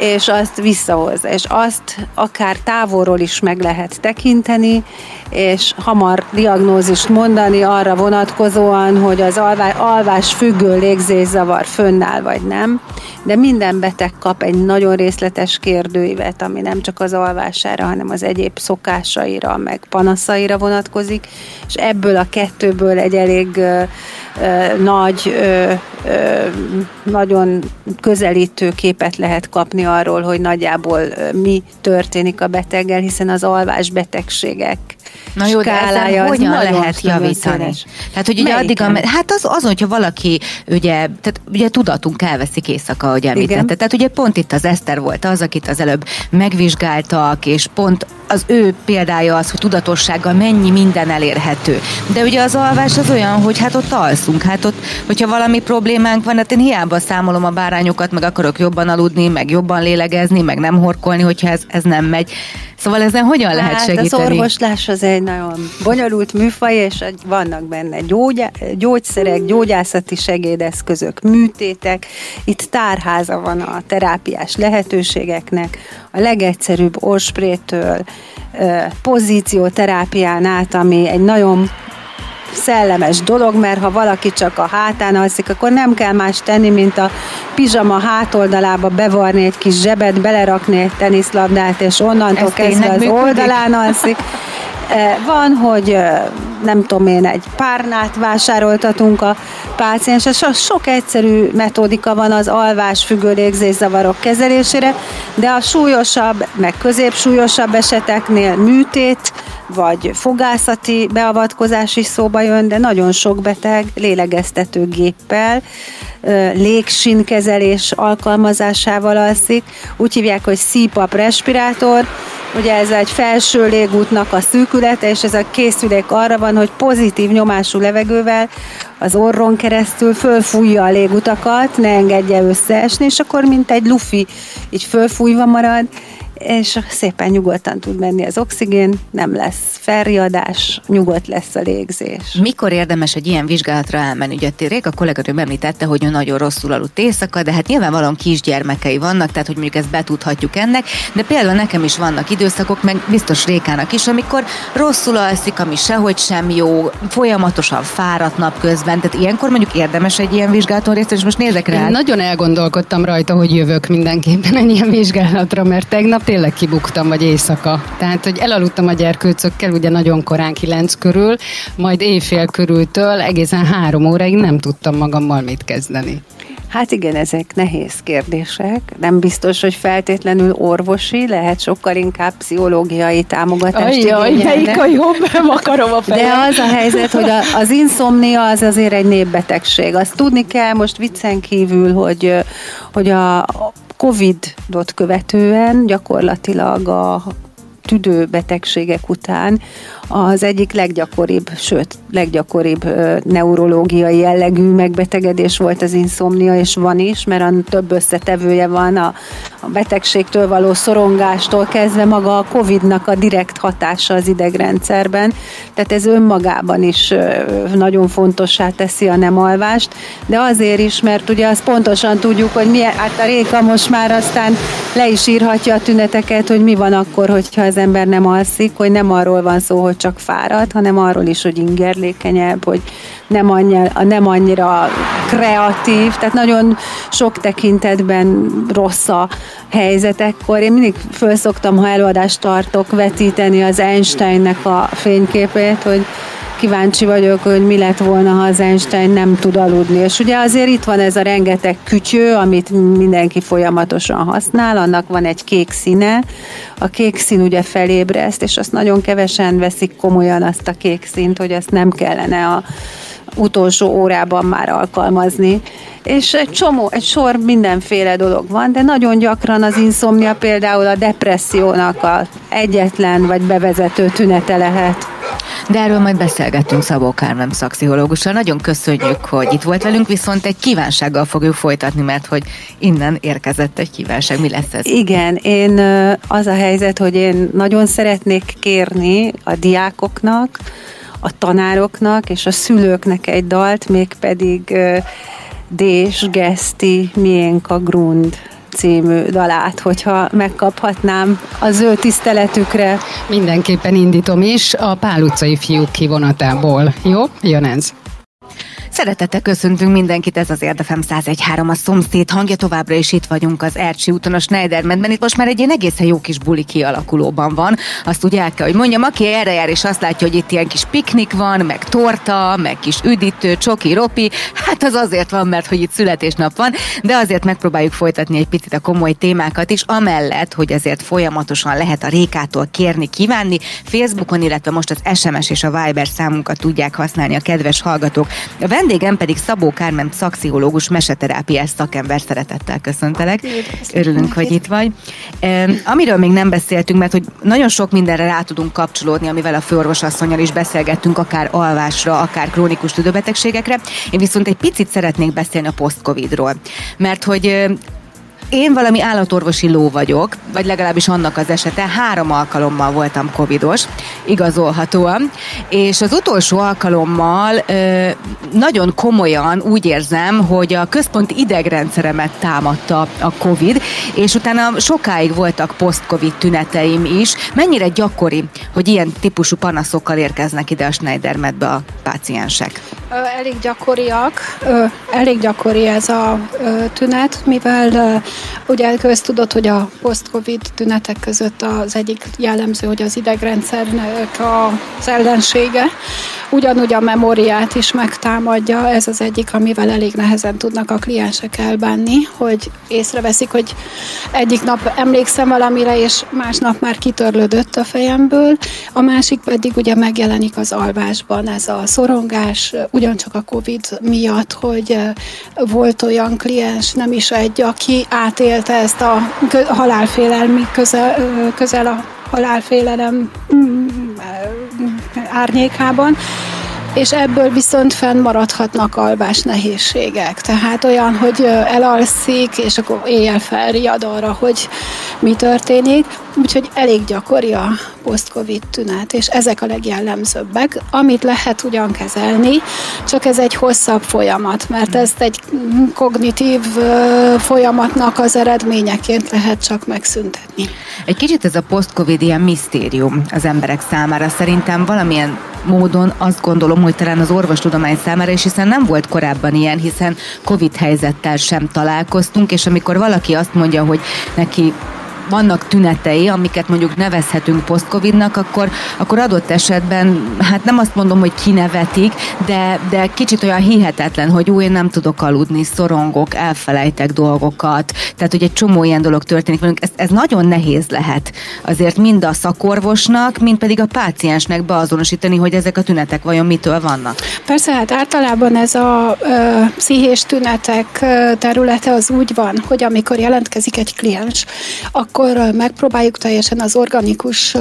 és azt visszahozza, és azt akár távolról is meg lehet tekinteni, és hamar diagnózist mondani arra vonatkozóan, hogy az alvás, alvás függő légzészavar fönnáll vagy nem, de minden beteg kap egy nagyon részletes kérdőívet, ami nem csak az alvására, hanem az egyéb szokásaira, meg panaszaira vonatkozik, és ebből a kettőből egy elég ö, ö, nagy, ö, ö, nagyon közelítő képet lehet kapni arról, hogy nagyjából mi történik a beteggel, hiszen az alvás betegségek Na jó, de ezen hogyan lehet javítani? Tehát, hogy ugye addig, a, hát az, az, hogyha valaki, ugye, tehát ugye tudatunk elveszik éjszaka, ahogy említette. Tehát ugye pont itt az Eszter volt az, akit az előbb megvizsgáltak, és pont az ő példája az, hogy tudatossággal mennyi minden elérhető. De ugye az alvás az olyan, hogy hát ott alszunk, hát ott, hogyha valami problémánk van, hát én hiába számolom a bárányokat, meg akarok jobban aludni, meg jobban lélegezni, meg nem horkolni, hogyha ez, ez nem megy. Szóval ezen hogyan lehet hát segíteni? Az orvoslás az egy nagyon bonyolult műfaj, és vannak benne gyógy, gyógyszerek, gyógyászati segédeszközök, műtétek. Itt tárháza van a terápiás lehetőségeknek, a legegyszerűbb orsprétől, pozícióterápián át, ami egy nagyon szellemes dolog, mert ha valaki csak a hátán alszik, akkor nem kell más tenni, mint a pizsama hátoldalába bevarni egy kis zsebet, belerakni egy teniszlabdát, és onnantól Ez kezdve az oldalán alszik. Van, hogy nem tudom én, egy párnát vásároltatunk a páciensre, sok egyszerű metódika van az alvás függő légzészavarok kezelésére, de a súlyosabb, meg középsúlyosabb eseteknél műtét, vagy fogászati beavatkozás is szóba jön, de nagyon sok beteg lélegeztetőgéppel, légsinkezelés alkalmazásával alszik. Úgy hívják, hogy CPAP respirátor, Ugye ez egy felső légútnak a szűkülete, és ez a készülék arra van, hogy pozitív nyomású levegővel az orron keresztül fölfújja a légutakat, ne engedje összeesni, és akkor mint egy lufi így fölfújva marad, és szépen nyugodtan tud menni az oxigén, nem lesz felriadás, nyugodt lesz a légzés. Mikor érdemes egy ilyen vizsgálatra elmenni? Ugye Rék a kolléganőm említette, hogy ő nagyon rosszul aludt éjszaka, de hát nyilvánvalóan kisgyermekei vannak, tehát hogy mondjuk ezt betudhatjuk ennek, de például nekem is vannak időszakok, meg biztos Rékának is, amikor rosszul alszik, ami sehogy sem jó, folyamatosan fáradt nap közben, tehát ilyenkor mondjuk érdemes egy ilyen vizsgálaton részt, és most nézek rá. Én nagyon elgondolkodtam rajta, hogy jövök mindenképpen egy ilyen vizsgálatra, mert tegnap tényleg kibuktam, vagy éjszaka. Tehát, hogy elaludtam a gyerkőcökkel, ugye nagyon korán kilenc körül, majd éjfél körültől egészen három óráig nem tudtam magammal mit kezdeni. Hát igen, ezek nehéz kérdések. Nem biztos, hogy feltétlenül orvosi, lehet sokkal inkább pszichológiai támogatást Ajjaj, melyik a jobb? Akarom a fejem. De az a helyzet, hogy a, az inszomnia az azért egy népbetegség. Azt tudni kell most viccen kívül, hogy, hogy a Covid-ot követően gyakorlatilag a tüdőbetegségek után az egyik leggyakoribb, sőt, leggyakoribb neurológiai jellegű megbetegedés volt az inszomnia, és van is, mert a több összetevője van a, a betegségtől való szorongástól kezdve maga a Covid-nak a direkt hatása az idegrendszerben. Tehát ez önmagában is nagyon fontossá teszi a nem alvást, de azért is, mert ugye azt pontosan tudjuk, hogy milyen, hát a Réka most már aztán le is írhatja a tüneteket, hogy mi van akkor, hogyha az ember nem alszik, hogy nem arról van szó, hogy csak fáradt, hanem arról is, hogy ingerlékenyebb, hogy nem annyira, nem annyira kreatív, tehát nagyon sok tekintetben rossz a helyzetekkor. Én mindig föl szoktam, ha előadást tartok, vetíteni az Einsteinnek a fényképét, hogy kíváncsi vagyok, hogy mi lett volna, ha az Einstein nem tud aludni. És ugye azért itt van ez a rengeteg kütyő, amit mindenki folyamatosan használ, annak van egy kék színe. A kék szín ugye felébreszt, és azt nagyon kevesen veszik komolyan azt a kék színt, hogy azt nem kellene a utolsó órában már alkalmazni. És egy csomó, egy sor mindenféle dolog van, de nagyon gyakran az inszomnia például a depressziónak a egyetlen vagy bevezető tünete lehet. De erről majd beszélgetünk Szabó Kármem szakpszichológussal. Nagyon köszönjük, hogy itt volt velünk, viszont egy kívánsággal fogjuk folytatni, mert hogy innen érkezett egy kívánság. Mi lesz ez? Igen, én az a helyzet, hogy én nagyon szeretnék kérni a diákoknak, a tanároknak és a szülőknek egy dalt, mégpedig Dés Geszti Miénk a Grund című dalát, hogyha megkaphatnám az ő tiszteletükre. Mindenképpen indítom is a Pál utcai fiúk kivonatából. Jó? Jön ez. Szeretettel köszöntünk mindenkit, ez az Érdefem 101.3 a szomszéd hangja, továbbra is itt vagyunk az Ercsi úton, a Schneidermedben, itt most már egy ilyen egészen jó kis buli kialakulóban van, azt ugye el kell, hogy mondjam, aki erre jár és azt látja, hogy itt ilyen kis piknik van, meg torta, meg kis üdítő, csoki, ropi, hát az azért van, mert hogy itt születésnap van, de azért megpróbáljuk folytatni egy picit a komoly témákat is, amellett, hogy ezért folyamatosan lehet a Rékától kérni, kívánni, Facebookon, illetve most az SMS és a Viber számunkat tudják használni a kedves hallgatók. A vendégem pedig Szabó Kármen szakpszichológus, meseterápiás szakember szeretettel köszöntelek. Örülünk, hogy itt vagy. Amiről még nem beszéltünk, mert hogy nagyon sok mindenre rá tudunk kapcsolódni, amivel a főorvosasszonyal is beszélgettünk, akár alvásra, akár krónikus tüdőbetegségekre. Én viszont egy picit szeretnék beszélni a post-covidról. Mert hogy én valami állatorvosi ló vagyok, vagy legalábbis annak az esete. Három alkalommal voltam covidos, igazolhatóan, és az utolsó alkalommal nagyon komolyan úgy érzem, hogy a központi idegrendszeremet támadta a covid, és utána sokáig voltak post-covid tüneteim is. Mennyire gyakori, hogy ilyen típusú panaszokkal érkeznek ide a Schneidermedbe a páciensek? Elég gyakoriak, elég gyakori ez a tünet, mivel ugye köztudott, hogy a post-covid tünetek között az egyik jellemző, hogy az idegrendszernek az ellensége, ugyanúgy a memóriát is megtámadja, ez az egyik, amivel elég nehezen tudnak a kliensek elbánni, hogy észreveszik, hogy egyik nap emlékszem valamire, és másnap már kitörlődött a fejemből, a másik pedig ugye megjelenik az alvásban, ez a szorongás, ugyancsak a Covid miatt, hogy volt olyan kliens, nem is egy, aki átélte ezt a halálfélelmi közel, közel a halálfélelem mm, árnyékában, és ebből viszont fennmaradhatnak alvás nehézségek. Tehát olyan, hogy elalszik, és akkor éjjel felriad arra, hogy mi történik. Úgyhogy elég gyakori a post-covid tünet, és ezek a legjellemzőbbek, amit lehet ugyan kezelni, csak ez egy hosszabb folyamat, mert ezt egy kognitív folyamatnak az eredményeként lehet csak megszüntetni. Egy kicsit ez a post-covid ilyen misztérium az emberek számára. Szerintem valamilyen módon azt gondolom, hogy talán az orvostudomány számára is, hiszen nem volt korábban ilyen, hiszen Covid helyzettel sem találkoztunk, és amikor valaki azt mondja, hogy neki vannak tünetei, amiket mondjuk nevezhetünk post-covidnak, akkor, akkor adott esetben, hát nem azt mondom, hogy kinevetik, de, de kicsit olyan hihetetlen, hogy új, én nem tudok aludni, szorongok, elfelejtek dolgokat, tehát hogy egy csomó ilyen dolog történik velünk, ez, ez nagyon nehéz lehet. Azért mind a szakorvosnak, mind pedig a páciensnek beazonosítani, hogy ezek a tünetek vajon mitől vannak. Persze, hát általában ez a ö, pszichés tünetek területe az úgy van, hogy amikor jelentkezik egy kliens, akkor akkor megpróbáljuk teljesen az organikus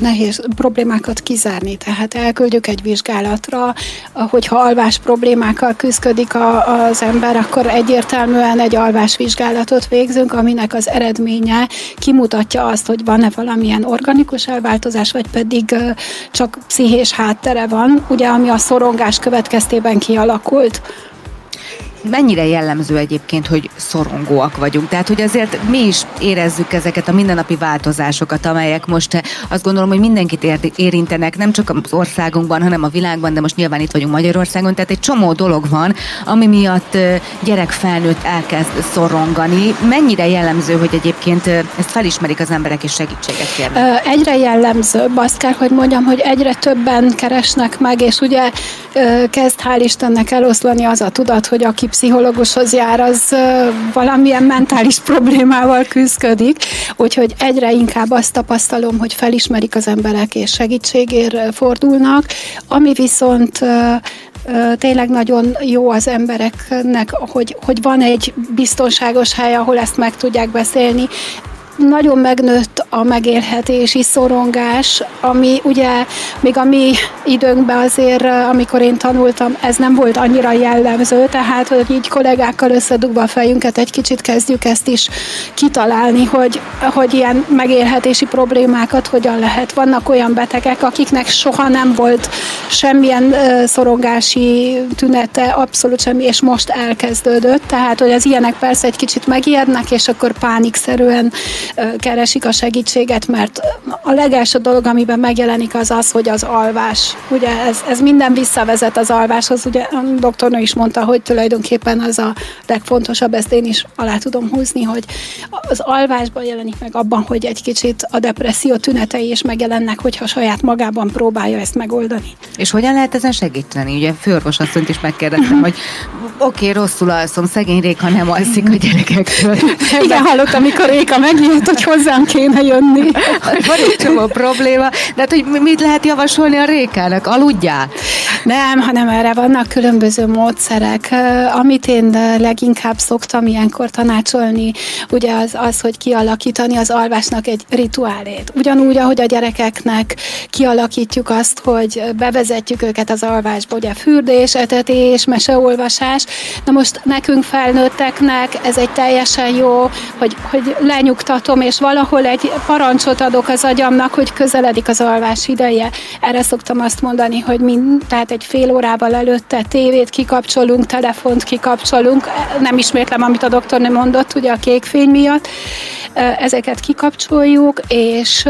nehéz problémákat kizárni. Tehát elküldjük egy vizsgálatra, hogyha alvás problémákkal küzdik az ember, akkor egyértelműen egy alvásvizsgálatot végzünk, aminek az eredménye kimutatja azt, hogy van-e valamilyen organikus elváltozás, vagy pedig csak pszichés háttere van, ugye, ami a szorongás következtében kialakult mennyire jellemző egyébként, hogy szorongóak vagyunk? Tehát, hogy azért mi is érezzük ezeket a mindennapi változásokat, amelyek most azt gondolom, hogy mindenkit érintenek, nem csak az országunkban, hanem a világban, de most nyilván itt vagyunk Magyarországon, tehát egy csomó dolog van, ami miatt gyerek felnőtt elkezd szorongani. Mennyire jellemző, hogy egyébként ezt felismerik az emberek és segítséget kérnek? Egyre jellemzőbb, azt kell, hogy mondjam, hogy egyre többen keresnek meg, és ugye kezd hál' Istennek eloszlani az a tudat, hogy aki pszichológushoz jár, az valamilyen mentális problémával küzdik, úgyhogy egyre inkább azt tapasztalom, hogy felismerik az emberek és segítségért fordulnak, ami viszont tényleg nagyon jó az embereknek, hogy, hogy van egy biztonságos hely, ahol ezt meg tudják beszélni nagyon megnőtt a megélhetési szorongás, ami ugye még a mi időnkben azért, amikor én tanultam, ez nem volt annyira jellemző, tehát hogy így kollégákkal összedugva a fejünket egy kicsit kezdjük ezt is kitalálni, hogy, hogy ilyen megélhetési problémákat hogyan lehet. Vannak olyan betegek, akiknek soha nem volt semmilyen szorongási tünete, abszolút semmi, és most elkezdődött, tehát hogy az ilyenek persze egy kicsit megijednek, és akkor pánikszerűen keresik a segítséget, mert a legelső dolog, amiben megjelenik az az, hogy az alvás. Ugye ez, ez minden visszavezet az alváshoz. Ugye a doktornő is mondta, hogy tulajdonképpen az a legfontosabb, ezt én is alá tudom húzni, hogy az alvásban jelenik meg abban, hogy egy kicsit a depresszió tünetei is megjelennek, hogyha saját magában próbálja ezt megoldani. És hogyan lehet ezen segíteni? Ugye főorvos asszonyt is megkérdeztem, hogy oké, okay, rosszul alszom, szegény Réka nem alszik a gyerekektől. Igen, hallottam, amikor Réka megnyílt, hogy hozzám kéne jönni. Van egy csomó probléma, de hát, hogy mit lehet javasolni a Rékának? Aludjál? Nem, hanem erre vannak különböző módszerek. Amit én leginkább szoktam ilyenkor tanácsolni, ugye az, az, hogy kialakítani az alvásnak egy rituálét. Ugyanúgy, ahogy a gyerekeknek kialakítjuk azt, hogy bevezetjük őket az alvásba, ugye fürdés, etetés, meseolvasás. Na most nekünk felnőtteknek ez egy teljesen jó, hogy, hogy lenyugtatom, és valahol egy parancsot adok az agyamnak, hogy közeledik az alvás ideje. Erre szoktam azt mondani, hogy mind, tehát egy fél órával előtte tévét kikapcsolunk, telefont kikapcsolunk, nem ismétlem, amit a doktornő mondott, ugye a kék fény miatt, ezeket kikapcsoljuk, és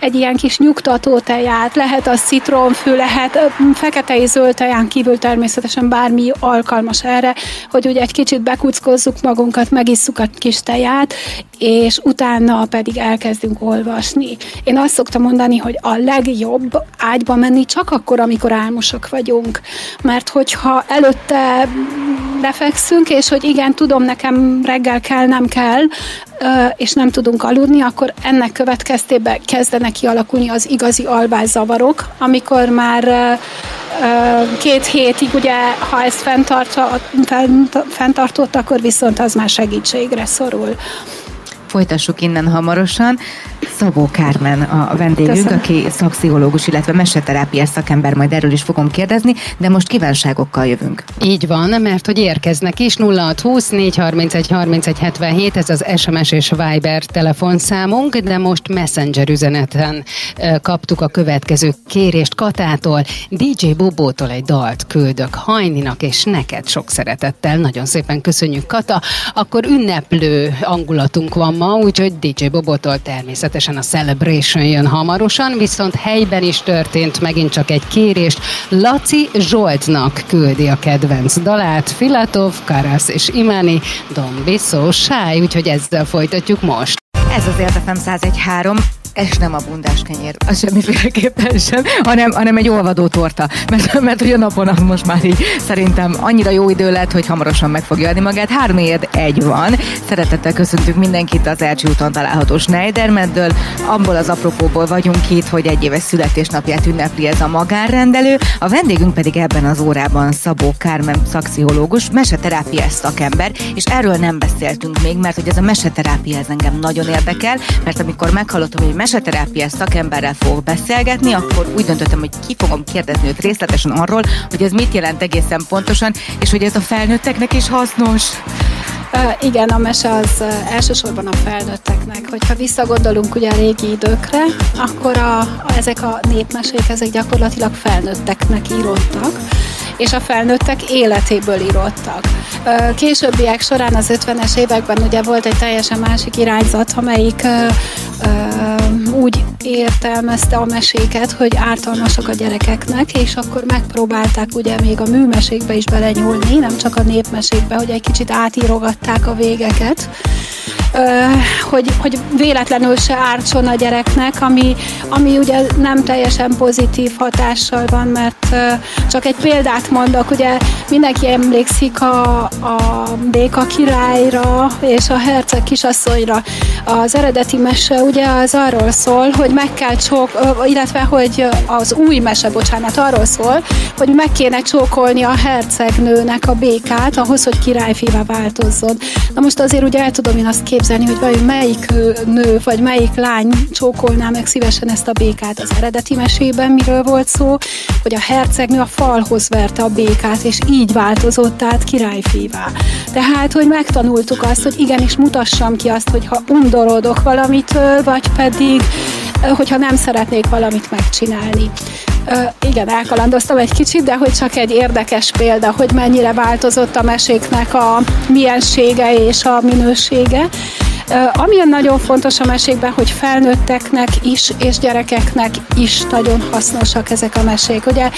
egy ilyen kis nyugtató teját, lehet az citromfű, lehet fekete és zöld teján kívül természetesen bármi alkalmas erre, hogy ugye egy kicsit bekuckozzuk magunkat, megisszuk a kis teját, és utána pedig elkezdünk olvasni. Én azt szoktam mondani, hogy a legjobb ágyba menni csak akkor, amikor álmosak vagyunk. Mert hogyha előtte lefekszünk, és hogy igen, tudom, nekem reggel kell, nem kell, és nem tudunk aludni, akkor ennek következtében kezdenek kialakulni az igazi alvászavarok, amikor már két hétig, ugye, ha ezt fenntartott, akkor viszont az már segítségre szorul. Folytassuk innen hamarosan. Szabó Kármen a vendégünk, Köszönöm. aki szakpszichológus, illetve meseterápiás szakember, majd erről is fogom kérdezni, de most kívánságokkal jövünk. Így van, mert hogy érkeznek is 0620 431 31 77, ez az SMS és Viber telefonszámunk, de most Messenger üzeneten kaptuk a következő kérést Katától. DJ Bobótól egy dalt küldök Hajninak és neked sok szeretettel. Nagyon szépen köszönjük Kata. Akkor ünneplő angulatunk van ma, úgyhogy DJ Bobótól természetesen a Celebration jön hamarosan, viszont helyben is történt megint csak egy kérést. Laci Zsoltnak küldi a kedvenc dalát, Filatov, Karasz és Imani, be so shy, úgyhogy ezzel folytatjuk most. Ez az Érdefem 1013 ez nem a bundás kenyér, az semmiféleképpen sem, hanem, hanem egy olvadó torta. Mert, mert a napon az most már így szerintem annyira jó idő lett, hogy hamarosan meg fogja adni magát. Három egy van. Szeretettel köszöntünk mindenkit az Ercsi úton található Schneidermeddől. Abból az apropóból vagyunk itt, hogy egy éves születésnapját ünnepli ez a magánrendelő. A vendégünk pedig ebben az órában Szabó Kármen szakpszichológus, meseterápiás szakember, és erről nem beszéltünk még, mert hogy ez a meseterápia ez engem nagyon érdekel, mert amikor meghallottam, hogy meseterápiás szakemberrel fogok beszélgetni, akkor úgy döntöttem, hogy ki fogom kérdezni őt részletesen arról, hogy ez mit jelent egészen pontosan, és hogy ez a felnőtteknek is hasznos. Igen, a mese az elsősorban a felnőtteknek. Hogyha visszagondolunk ugye a régi időkre, akkor a, a, ezek a népmesék, ezek gyakorlatilag felnőtteknek írottak és a felnőttek életéből írottak. Későbbiek során az 50-es években ugye volt egy teljesen másik irányzat, amelyik úgy értelmezte a meséket, hogy ártalmasak a gyerekeknek, és akkor megpróbálták ugye még a műmesékbe is belenyúlni, nem csak a népmesékbe, hogy egy kicsit átírogatták a végeket, hogy, hogy véletlenül se ártson a gyereknek, ami, ami ugye nem teljesen pozitív hatással van, mert csak egy példát mondok, ugye mindenki emlékszik a, a Béka királyra és a herceg kisasszonyra. Az eredeti mese ugye az arról szól, hogy meg kell csók, illetve hogy az új mese, bocsánat, arról szól, hogy meg kéne csókolni a hercegnőnek a békát ahhoz, hogy királyfivá változzon. Na most azért ugye el tudom én azt képzelni, hogy vajon melyik nő vagy melyik lány csókolná meg szívesen ezt a békát az eredeti mesében, miről volt szó, hogy a hercegnő a falhoz verte a békát, és így változott át királyfivá. Tehát, hogy megtanultuk azt, hogy igenis mutassam ki azt, hogy ha undorodok valamitől, vagy pedig hogyha nem szeretnék valamit megcsinálni. Igen, elkalandoztam egy kicsit, de hogy csak egy érdekes példa, hogy mennyire változott a meséknek a miensége és a minősége. Amilyen nagyon fontos a mesékben, hogy felnőtteknek is, és gyerekeknek is nagyon hasznosak ezek a mesék. Ugye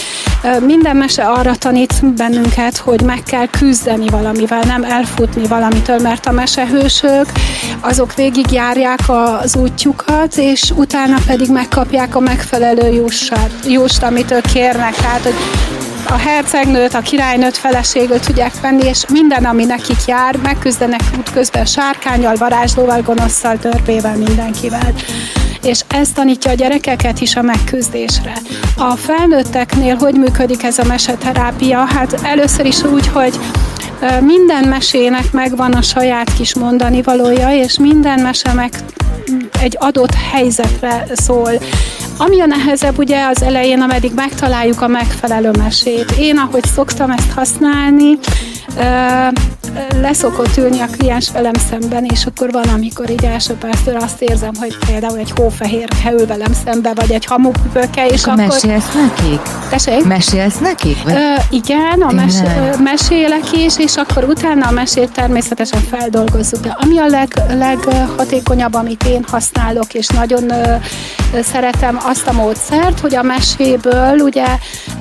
minden mese arra tanít bennünket, hogy meg kell küzdeni valamivel, nem elfutni valamitől, mert a mesehősök azok végigjárják az útjukat, és utána pedig megkapják a megfelelő jussat, just, amitől kérnek. Tehát, hogy a hercegnőt, a királynőt, feleségét tudják venni, és minden, ami nekik jár, megküzdenek útközben sárkányal, varázslóval, gonoszszal, törpével, mindenkivel és ez tanítja a gyerekeket is a megküzdésre. A felnőtteknél hogy működik ez a meseterápia? Hát először is úgy, hogy minden mesének megvan a saját kis mondani valója, és minden mese meg egy adott helyzetre szól. Ami a nehezebb ugye az elején, ameddig megtaláljuk a megfelelő mesét. Én, ahogy szoktam ezt használni, leszokott ülni a kliens velem szemben, és akkor van, amikor így első perctől azt érzem, hogy például egy hófehér ül velem szembe, vagy egy hamupöke, és akkor... akkor... mesélsz nekik? Tessék? Mesélsz nekik? Vagy? Ö, igen, a mes, ö, mesélek is, és akkor utána a mesét természetesen feldolgozzuk. De ami a leg, leghatékonyabb, amit én használok, és nagyon ö, szeretem azt a módszert, hogy a meséből, ugye,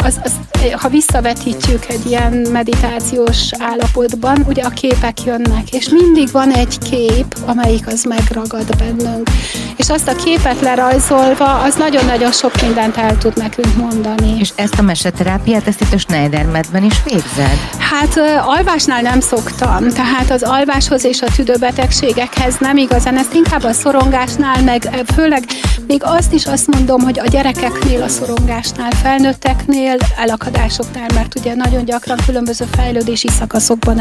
az, az, ha visszavetítjük egy ilyen meditációs állapotban, ugye a képek jönnek, és mindig van egy kép, amelyik az megragad bennünk. És azt a képet lerajzolva, az nagyon-nagyon sok mindent el tud nekünk mondani. És ezt a meseterápiát, ezt itt a Schneidermedben is végzed? Hát alvásnál nem szoktam, tehát az alváshoz és a tüdőbetegségekhez nem igazán, ezt inkább a szorongásnál, meg főleg még azt is azt mondom, hogy a gyerekeknél, a szorongásnál, felnőtteknél, elakadásoknál, mert ugye nagyon gyakran különböző fejlődési szakaszokban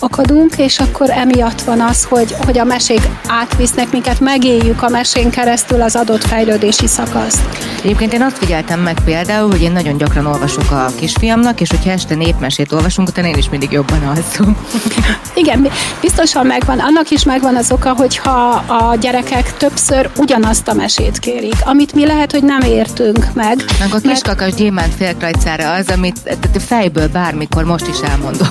elakadunk, és akkor emiatt van az, hogy, hogy a mesék átvisznek minket, megéljük a mesén keresztül az adott fejlődési szakaszt. Egyébként én azt figyeltem meg például, hogy én nagyon gyakran olvasok a kisfiamnak, és hogyha este népmesét olvasunk, utána én is mindig jobban alszom. Igen, biztosan megvan. Annak is megvan az oka, hogyha a gyerekek többször ugyanazt a mesét kérik, amit mi lehet, hogy nem értünk meg. Meg a kiskakas mert... gyémánt félkrajcára az, amit fejből bármikor most is elmondom.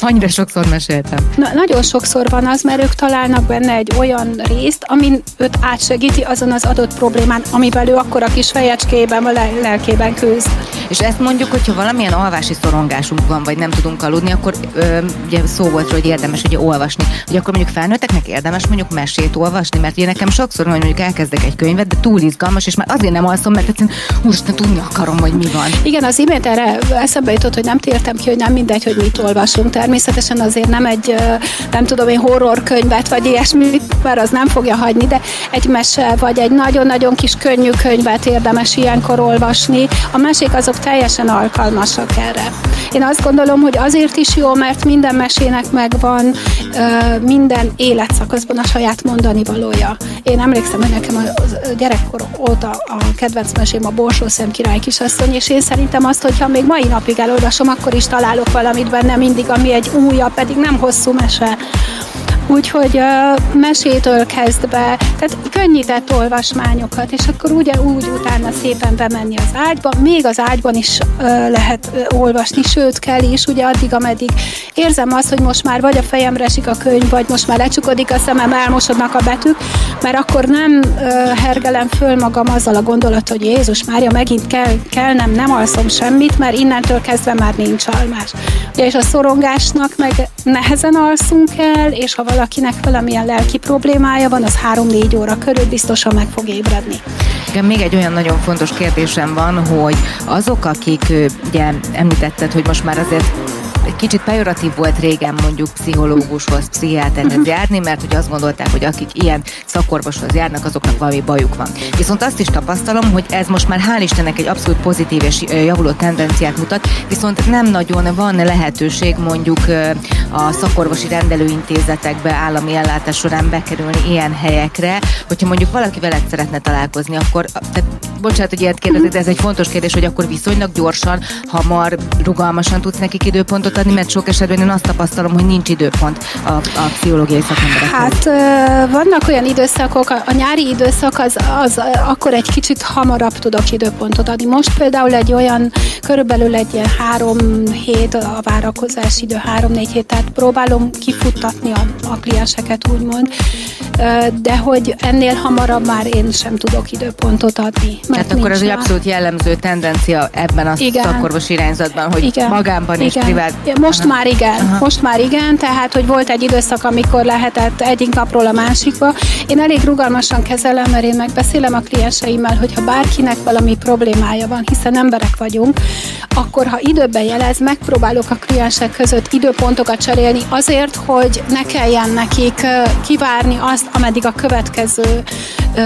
Annyira sokszor meséltem. Na, nagyon sokszor van az, mert ők találnak benne egy olyan részt, amin őt átsegíti azon az adott problémán, amivel ő akkor a kis fejecskében, a lelkében küzd. És ezt mondjuk, hogyha valamilyen alvási szorongásunk van, vagy nem tudunk aludni, akkor ö, ugye szó volt, hogy érdemes ugye olvasni. Hogy akkor mondjuk felnőtteknek érdemes mondjuk mesét olvasni, mert ugye nekem sokszor, hogy mondjuk elkezdek egy könyvet, de túl izgalmas, és már azért nem alszom, mert egyszerűen úristen tudni akarom, hogy mi van. Igen, az imént erre eszembe jutott, hogy nem tértem ki, hogy nem mindegy, hogy mit olvasunk. Természetesen azért nem egy, nem tudom én, horror könyvet, vagy ilyesmit, mert az nem fogja hagyni, de egy mese, vagy egy nagyon-nagyon kis könnyű könyvet érdemes ilyenkor olvasni. A mesék azok teljesen alkalmasak erre. Én azt gondolom, hogy azért is jó, mert minden mesének megvan minden életszakaszban a saját mondani valója. Én emlékszem, hogy nekem a gyerekkor óta a kedvenc mesém a Borsó Szem király kisasszony, és én szerintem azt, hogyha még mai napig elolvasom, akkor is találok valamit benne mindig, ami egy újabb, pedig nem hosszú mese. Úgyhogy uh, mesétől kezdve, tehát könnyített olvasmányokat, és akkor ugye úgy utána szépen bemenni az ágyba, még az ágyban is lehet olvasni, sőt kell is, ugye addig, ameddig érzem azt, hogy most már vagy a fejemre esik a könyv, vagy most már lecsukodik a szemem, elmosodnak a betűk, mert akkor nem uh, hergelem föl magam azzal a gondolat, hogy Jézus Mária, megint kell, kell nem, nem alszom semmit, mert innentől kezdve már nincs almás. Ugye, és a szorongásnak meg nehezen alszunk el, és ha valakinek valamilyen lelki problémája van, az 3-4 óra körül biztosan meg fog ébredni. Igen, még egy olyan nagyon fontos kérdésem van, hogy azok, akik ugye említetted, hogy most már azért egy kicsit pejoratív volt régen mondjuk pszichológushoz, pszichiáterhez uh-huh. járni, mert hogy azt gondolták, hogy akik ilyen szakorvoshoz járnak, azoknak valami bajuk van. Viszont azt is tapasztalom, hogy ez most már hál' Istennek egy abszolút pozitív és javuló tendenciát mutat, viszont nem nagyon van lehetőség mondjuk a szakorvosi rendelőintézetekbe állami ellátás során bekerülni ilyen helyekre, hogyha mondjuk valaki veled szeretne találkozni, akkor, tehát, bocsánat, hogy ilyet kérdezik, de ez egy fontos kérdés, hogy akkor viszonylag gyorsan, hamar, rugalmasan tudsz nekik időpontot adni, mert sok esetben én azt tapasztalom, hogy nincs időpont a, a pszichológiai szakemberek. Hát vannak olyan időszakok, a nyári időszak az, az akkor egy kicsit hamarabb tudok időpontot adni. Most például egy olyan, körülbelül egy ilyen három hét a várakozás idő, három-négy hét tehát próbálom kifuttatni a, a klienseket, úgymond, de hogy ennél hamarabb már én sem tudok időpontot adni. Tehát akkor az egy abszolút jellemző tendencia ebben a igen. szakorvos irányzatban, hogy igen. magánban igen. és privát. Most Aha. már igen, Aha. most már igen, tehát hogy volt egy időszak, amikor lehetett egyik napról a másikba. Én elég rugalmasan kezelem, mert én megbeszélem a klienseimmel, hogyha bárkinek valami problémája van, hiszen emberek vagyunk, akkor ha időben jelez, megpróbálok a kliensek között időpontokat cserélni azért, hogy ne kelljen nekik kivárni azt, ameddig a következő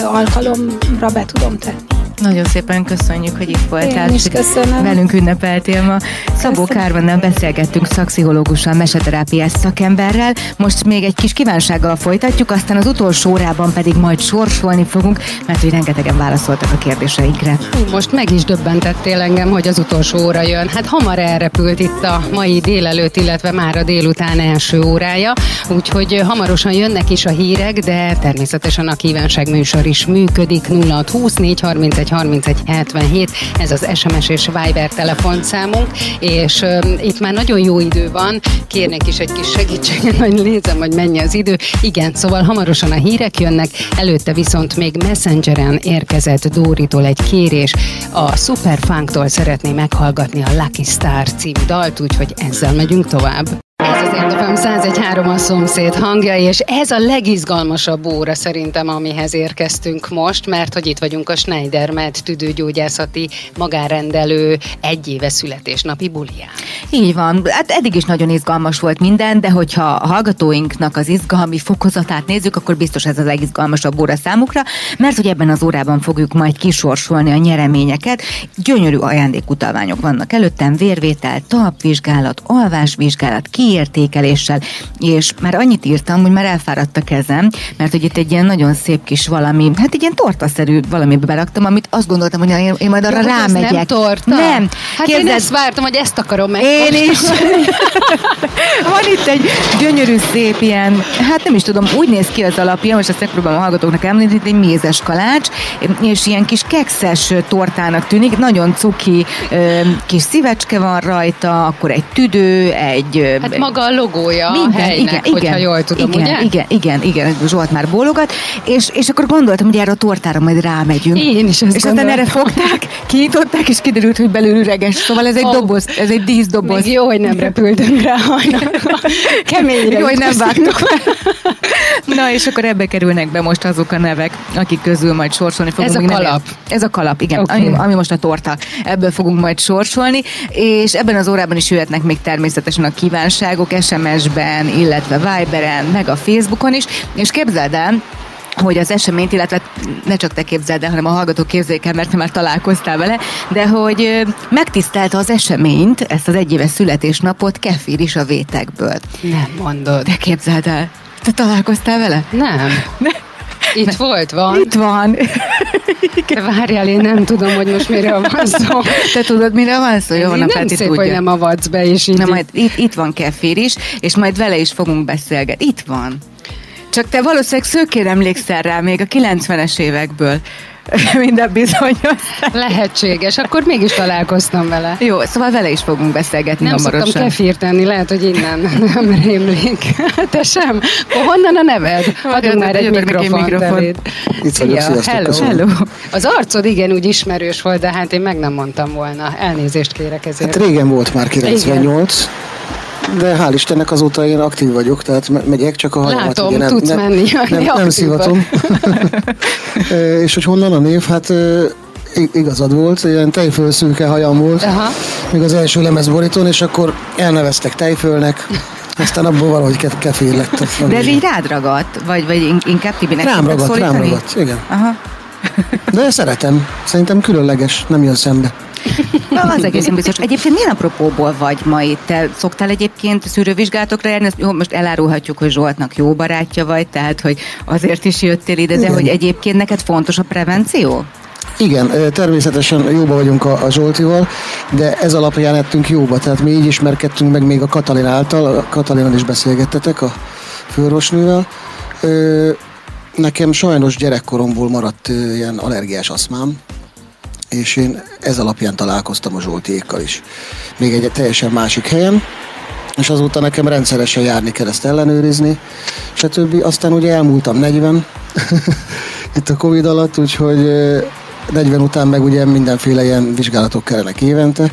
alkalomra be tudom tenni. Nagyon szépen köszönjük, hogy itt voltál. Én is köszönöm. Velünk ünnepeltél ma. Szabó Kárvannal beszélgettünk szakpszichológussal, meseterápiás szakemberrel. Most még egy kis kívánsággal folytatjuk, aztán az utolsó órában pedig majd sorsolni fogunk, mert hogy rengetegen válaszoltak a kérdéseinkre. Most meg is döbbentettél engem, hogy az utolsó óra jön. Hát hamar elrepült itt a mai délelőtt, illetve már a délután első órája, úgyhogy hamarosan jönnek is a hírek, de természetesen a kívánság műsor is működik. 0620 31 31 77, ez az SMS és Viber telefonszámunk, és uh, itt már nagyon jó idő van, kérnék is egy kis segítséget, hogy nézem, hogy mennyi az idő. Igen, szóval hamarosan a hírek jönnek, előtte viszont még Messengeren érkezett Dóritól egy kérés. A Superfunktól szeretné meghallgatni a Lucky Star című dalt, úgyhogy ezzel megyünk tovább. Az Érdefem 101.3 a szomszéd hangja, és ez a legizgalmasabb óra szerintem, amihez érkeztünk most, mert hogy itt vagyunk a Schneider Med tüdőgyógyászati magárendelő egy éve születésnapi bulián. Így van, hát eddig is nagyon izgalmas volt minden, de hogyha a hallgatóinknak az izgalmi fokozatát nézzük, akkor biztos ez a legizgalmasabb óra számukra, mert hogy ebben az órában fogjuk majd kisorsolni a nyereményeket. Gyönyörű ajándékutalványok vannak előttem, vérvétel, talpvizsgálat, alvásvizsgálat, ki kiértékeléssel, és már annyit írtam, hogy már elfáradt a kezem, mert hogy itt egy ilyen nagyon szép kis valami, hát egy ilyen tortaszerű valamit beraktam, amit azt gondoltam, hogy én, én majd arra Jó, rámegyek. Nem torta? Nem. Hát Kérdez... én ezt vártam, hogy ezt akarom meg. Én is. Van itt egy gyönyörű szép ilyen, hát nem is tudom, úgy néz ki az alapja, most ezt megpróbálom a hallgatóknak említeni, egy mézes kalács, és ilyen kis kekszes tortának tűnik, nagyon cuki kis szívecske van rajta, akkor egy tüdő, egy Hát maga a logója Minden, a helynek, igen, hogyha igen, jól tudom, igen, ugye? Igen, igen, igen, Zsolt már bólogat, és, és akkor gondoltam, hogy erre a tortára majd rámegyünk. Én is ezt És aztán erre fogták, kinyitották, és kiderült, hogy belül üreges. Szóval ez egy oh. doboz, ez egy díszdoboz. Még jó, hogy nem repültünk rá hajnal. Keményre. Jó, hogy nem vágtuk Na, és akkor ebbe kerülnek be most azok a nevek, akik közül majd sorsolni fogunk. Ez a kalap. Ez a kalap, igen, okay. ami, ami most a torta. Ebből fogunk majd sorsolni, és ebben az órában is jöhetnek még természetesen a kívánság újdonságok SMS-ben, illetve Viberen, meg a Facebookon is, és képzeld el, hogy az eseményt, illetve ne csak te képzeld el, hanem a hallgatók képzeljék el, mert te már találkoztál vele, de hogy megtisztelte az eseményt, ezt az egyéves születésnapot Kefir is a vétekből. Nem mondod. De képzeld el, te találkoztál vele? Nem. Ne? Itt volt, van? Itt van. De várjál, én nem tudom, hogy most mire van szó. Te tudod, mire van szó? Jó, nem szép, tudja. hogy nem avatsz be, és így... Na majd itt, itt van Kefir is, és majd vele is fogunk beszélgetni. Itt van. Csak te valószínűleg szőkére emlékszel rá még a 90-es évekből. Minden bizonyos. Lehetséges, akkor mégis találkoztam vele. Jó, szóval vele is fogunk beszélgetni Nem hamarosan. szoktam kefírt tenni, lehet, hogy innen nem rémlik. Te sem? Honnan a neved? Adjunk már egy mikrofon. mikrofon. Itt vagyok, sziasztok, hello. hello. Az arcod igen úgy ismerős volt, de hát én meg nem mondtam volna. Elnézést kérek ezért. Hát régen volt már 98. Igen de hál' Istennek azóta én aktív vagyok, tehát megyek, csak a hajamat Látom, ugye nem, tudsz nem, menni. Nem, nem, nem szivatom. és hogy honnan a név? Hát igazad volt, ilyen tejfölszőke hajam volt, Aha. még az első lemezborítón, és akkor elneveztek tejfölnek, aztán abból valahogy ke- kefér lett. De ez így rád ragadt? Vagy, vagy inkább Tibinek Rám ragadt, rám ragadt, igen. Aha. De szeretem, szerintem különleges, nem jön szembe. Na, az egészen biztos. Egyébként milyen apropóból vagy ma itt? Te szoktál egyébként szűrővizsgálatokra járni? Ezt, jó, most elárulhatjuk, hogy Zsoltnak jó barátja vagy, tehát hogy azért is jöttél ide, de Igen. hogy egyébként neked fontos a prevenció? Igen, természetesen jóba vagyunk a, a Zsoltival, de ez alapján ettünk jóba, tehát mi így ismerkedtünk meg még a Katalin által, a Katalinal is beszélgettetek, a főorvosnővel. Nekem sajnos gyerekkoromból maradt ilyen allergiás aszmám, és én ez alapján találkoztam a Zsoltiékkal is. Még egy teljesen másik helyen, és azóta nekem rendszeresen járni kell ezt ellenőrizni, stb. Aztán ugye elmúltam 40 itt a Covid alatt, úgyhogy 40 után meg ugye mindenféle ilyen vizsgálatok kellenek évente,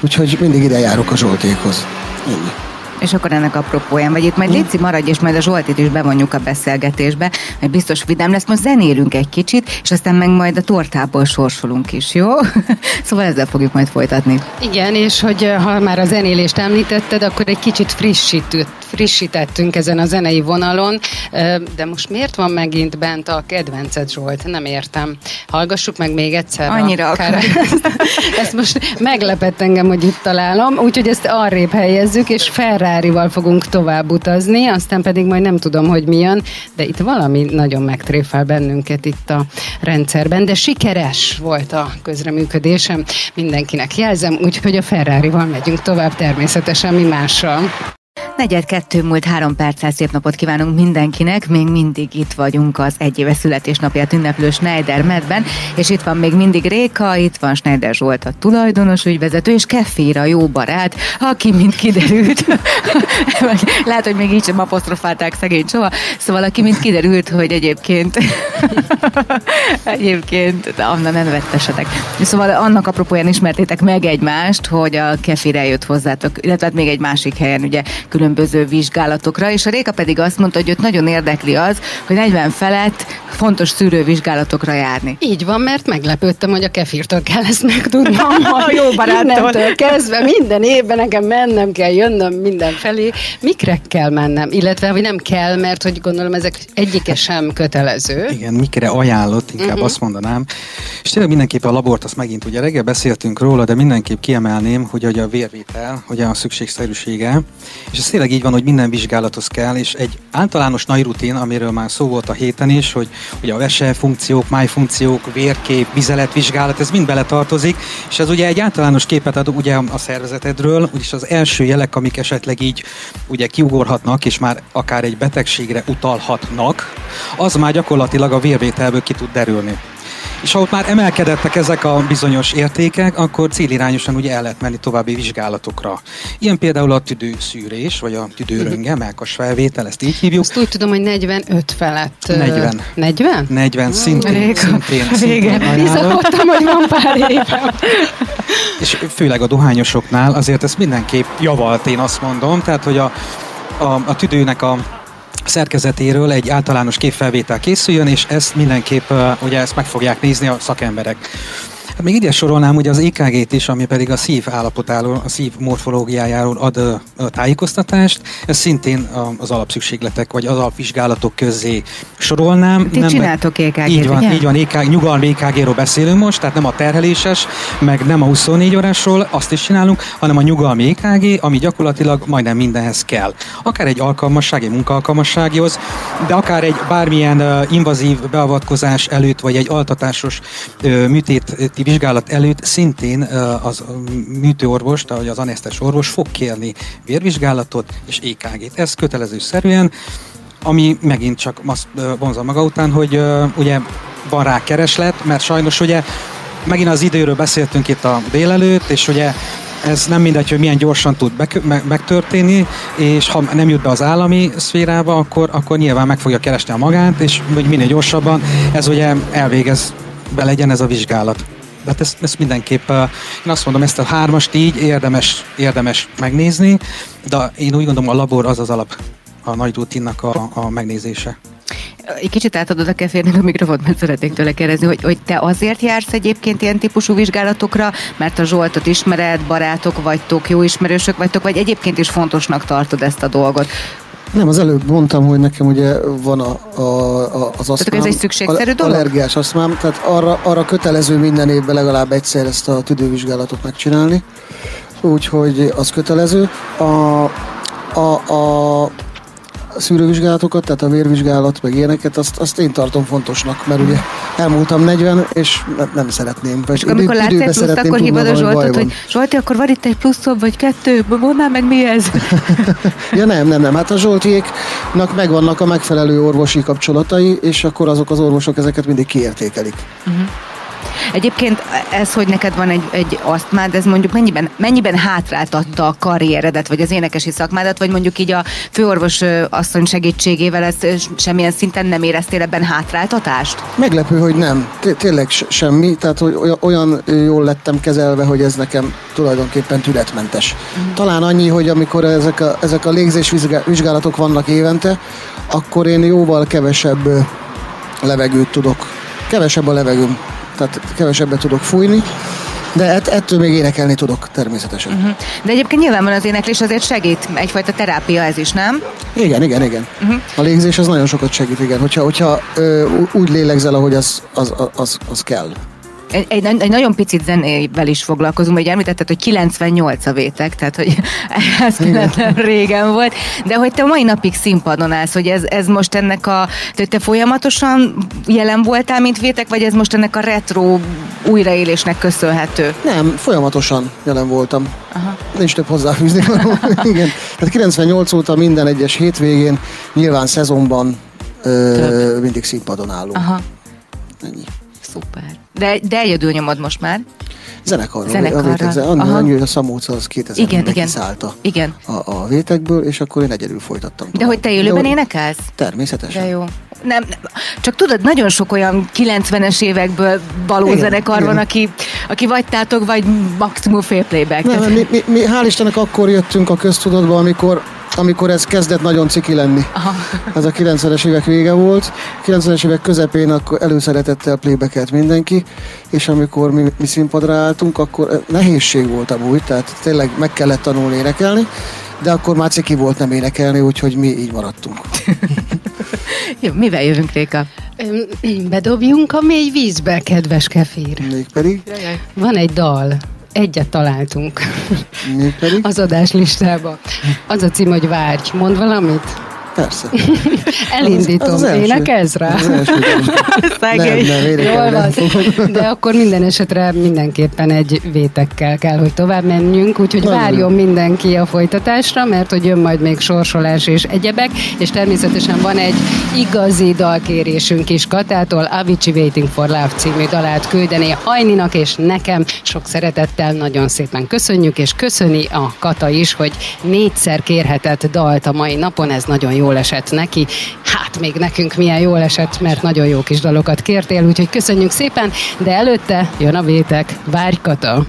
úgyhogy mindig ide járok a Zsoltékhoz. Ennyi. És akkor ennek apropóján, vagy itt majd Léci maradj, és majd a Zsoltit is bevonjuk a beszélgetésbe, mert biztos vidám lesz, most zenélünk egy kicsit, és aztán meg majd a tortából sorsolunk is, jó? szóval ezzel fogjuk majd folytatni. Igen, és hogy ha már a zenélést említetted, akkor egy kicsit frissítőt frissítettünk ezen a zenei vonalon, de most miért van megint bent a kedvenced Zsolt? Nem értem. Hallgassuk meg még egyszer. Annyira a Ezt most meglepett engem, hogy itt találom, úgyhogy ezt arrébb helyezzük, és Ferrari-val fogunk tovább utazni, aztán pedig majd nem tudom, hogy mi jön, de itt valami nagyon megtréfel bennünket itt a rendszerben, de sikeres volt a közreműködésem, mindenkinek jelzem, úgyhogy a Ferrari-val megyünk tovább természetesen mi mással. Negyed kettő múlt három perccel szép napot kívánunk mindenkinek. Még mindig itt vagyunk az egyéves születésnapját ünneplő Schneider medben, és itt van még mindig Réka, itt van Schneider Zsolt a tulajdonos ügyvezető, és Kefira jó barát, aki mind kiderült, lehet, hogy még így sem apostrofálták szegény soha, szóval aki mind kiderült, hogy egyébként egyébként, de Anna nem vettesetek. Szóval annak apropóján ismertétek meg egymást, hogy a Kefir jött hozzátok, illetve hát még egy másik helyen ugye különböző vizsgálatokra, és a Réka pedig azt mondta, hogy őt nagyon érdekli az, hogy 40 felett fontos szűrővizsgálatokra járni. Így van, mert meglepődtem, hogy a kefirtől kell ezt megtudnom. a jó baráttól. kezdve minden évben nekem mennem kell, jönnöm mindenfelé. Mikre kell mennem? Illetve, hogy nem kell, mert hogy gondolom ezek egyike sem kötelező. Igen, mikre ajánlott, inkább uh-huh. azt mondanám. És tényleg mindenképp a labort, azt megint ugye reggel beszéltünk róla, de mindenképp kiemelném, hogy a vérvétel, hogy a szükségszerűsége, és ez tényleg így van, hogy minden vizsgálathoz kell, és egy általános nagy rutin, amiről már szó volt a héten is, hogy ugye a vese funkciók, májfunkciók, vérkép, vizeletvizsgálat, ez mind beletartozik, és ez ugye egy általános képet ad ugye a szervezetedről, úgyis az első jelek, amik esetleg így ugye kiugorhatnak, és már akár egy betegségre utalhatnak, az már gyakorlatilag a vérvételből ki tud derülni. És ha ott már emelkedettek ezek a bizonyos értékek, akkor célirányosan ugye el lehet menni további vizsgálatokra. Ilyen például a tüdőszűrés, vagy a tüdőrönge, melkas felvétel, ezt így hívjuk. Azt úgy tudom, hogy 45 felett. 40. 40? 40, szintén. Rég, szintén, szintén Bizakodtam, hogy van pár éve. És főleg a dohányosoknál azért ezt mindenképp javalt, én azt mondom, tehát hogy a, a, a tüdőnek a szerkezetéről egy általános képfelvétel készüljön, és ezt mindenképp ugye ezt meg fogják nézni a szakemberek. Hát még ide sorolnám ugye az EKG-t is, ami pedig a szív állapotáról, a szív morfológiájáról ad a, a tájékoztatást. Ez szintén az alapszükségletek, vagy az alapvizsgálatok közé sorolnám. Ti nem csináltok EKG-t, Így van, ugye? így van EKG, nyugalmi EKG-ról beszélünk most, tehát nem a terheléses, meg nem a 24 órásról, azt is csinálunk, hanem a nyugalmi EKG, ami gyakorlatilag majdnem mindenhez kell. Akár egy alkalmasság, egy munkaalkalmassághoz, de akár egy bármilyen invazív beavatkozás előtt, vagy egy altatásos műtéti vizsgálat előtt szintén az műtőorvos, vagy az anesztes orvos fog kérni vérvizsgálatot és EKG-t. Ez kötelező szerűen, ami megint csak azt vonza maga után, hogy ugye van rá kereslet, mert sajnos ugye megint az időről beszéltünk itt a délelőtt, és ugye ez nem mindegy, hogy milyen gyorsan tud megtörténni, és ha nem jut be az állami szférába, akkor, akkor nyilván meg fogja keresni a magát, és hogy minél gyorsabban ez ugye elvégez be legyen ez a vizsgálat. Hát ezt, ezt mindenképp, én azt mondom, ezt a hármast így érdemes, érdemes megnézni, de én úgy gondolom a labor az az alap, a nagy rutinnak a, a megnézése. Egy kicsit átadod a keférnek a mikrofont, mert szeretnék tőle kérdezni, hogy, hogy te azért jársz egyébként ilyen típusú vizsgálatokra, mert a Zsoltot ismered, barátok vagytok, jó ismerősök vagytok, vagy egyébként is fontosnak tartod ezt a dolgot? Nem, az előbb mondtam, hogy nekem ugye van a, a, a, az asztmám. Tehát ez egy szükségszerű dolog? Allergiás asztmám, tehát arra, arra kötelező minden évben legalább egyszer ezt a tüdővizsgálatot megcsinálni. Úgyhogy az kötelező. A, a, a szűrővizsgálatokat, tehát a vérvizsgálat, meg ilyeneket, azt, azt én tartom fontosnak, mert ugye elmúltam 40, és ne, nem szeretném. Vagy amikor látsz egy pluszt, akkor hívod a Zsoltot, hogy Zsolti, akkor van itt egy pluszom, vagy kettő, mondd meg mi ez? ja nem, nem, nem. Hát a Zsoltiéknak megvannak a megfelelő orvosi kapcsolatai, és akkor azok az orvosok ezeket mindig kiértékelik. Uh-huh. Egyébként ez, hogy neked van egy, egy asztmád, ez mondjuk mennyiben, mennyiben hátráltatta a karrieredet, vagy az énekesi szakmádat, vagy mondjuk így a főorvos asszony segítségével ez semmilyen szinten nem éreztél ebben hátráltatást? Meglepő, hogy nem. Tényleg semmi. Tehát hogy olyan jól lettem kezelve, hogy ez nekem tulajdonképpen tünetmentes. Mm. Talán annyi, hogy amikor ezek a, ezek a légzés vizsgálatok vannak évente, akkor én jóval kevesebb levegőt tudok, kevesebb a levegőm, tehát kevesebbet tudok fújni, de ett, ettől még énekelni tudok természetesen. Uh-huh. De egyébként nyilván az éneklés azért segít, egyfajta terápia ez is, nem? Igen, igen, igen. Uh-huh. A légzés az nagyon sokat segít, igen. Hogyha, hogyha ö, úgy lélegzel, ahogy az, az, az, az kell egy, egy, egy nagyon picit zenével is foglalkozunk, vagy említetted, hogy 98 a vétek, tehát hogy ez nem régen volt, de hogy te mai napig színpadon állsz, hogy ez, ez most ennek a, hogy te folyamatosan jelen voltál, mint vétek, vagy ez most ennek a retro újraélésnek köszönhető? Nem, folyamatosan jelen voltam. Aha. Nincs több hozzáfűzni. Igen. Tehát 98 óta minden egyes hétvégén, nyilván szezonban ö, mindig színpadon állunk. Aha. Ennyi. Szuper. De, de egyedül nyomod most már. Zenekarról. Zenekarral. Annyi, annyi, a Szamóca az 2000 igen, igen. kiszállta igen. A, a vétekből, és akkor én egyedül folytattam. De hogy te élőben énekelsz? Természetesen. De jó. Nem, nem, csak tudod, nagyon sok olyan 90-es évekből való igen, zenekar igen. van, aki, aki vagy tátok, vagy maximum fél playback. Nem, mi, mi, mi, hál' Istennek akkor jöttünk a köztudatba, amikor amikor ez kezdett nagyon ciki lenni. Aha. Ez a 90-es évek vége volt. 90-es évek közepén akkor előszeretettel plébeket mindenki, és amikor mi, mi színpadra álltunk, akkor nehézség volt amúgy, tehát tényleg meg kellett tanulni énekelni, de akkor már ciki volt nem énekelni, úgyhogy mi így maradtunk. Jó, mivel jövünk, Réka? Bedobjunk a mély vízbe, kedves kefír. Mégpedig? Van egy dal, Egyet találtunk. Az adás listába. Az a cím, hogy várj. Mond valamit? Persze. Elindítom. Az, az rá. Az első, Szegény. Nem, nem, Jól van. De akkor minden esetre mindenképpen egy vétekkel kell, hogy tovább menjünk, úgyhogy Nagyon várjon mindenki a folytatásra, mert hogy jön majd még sorsolás és egyebek, és természetesen van egy igazi dalkérésünk is Katától, Avicii Waiting for Love című dalát küldeni Hajninak és nekem. Sok szeretettel nagyon szépen köszönjük, és köszöni a Kata is, hogy négyszer kérhetett dalt a mai napon, ez nagyon jó jól esett neki. Hát még nekünk milyen jól esett, mert nagyon jó kis dalokat kértél, úgyhogy köszönjük szépen, de előtte jön a vétek. Várj Kata!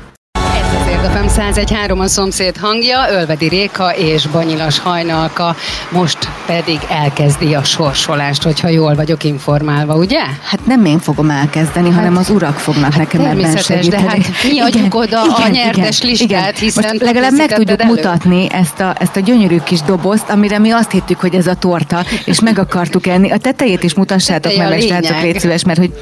FM 101.3 a szomszéd hangja, Ölvedi Réka és Banyilas Hajnalka most pedig elkezdi a sorsolást, hogyha jól vagyok informálva, ugye? Hát nem én fogom elkezdeni, hát, hanem az urak fognak hát nekem ebben segíteni. de hát mi adjuk oda igen, a nyertes igen, listát, igen. hiszen... Most legalább meg tudjuk elő. mutatni ezt a, ezt a gyönyörű kis dobozt, amire mi azt hittük, hogy ez a torta, és meg akartuk enni. A tetejét is mutassátok meg, srácok, légy szíves, mert hogy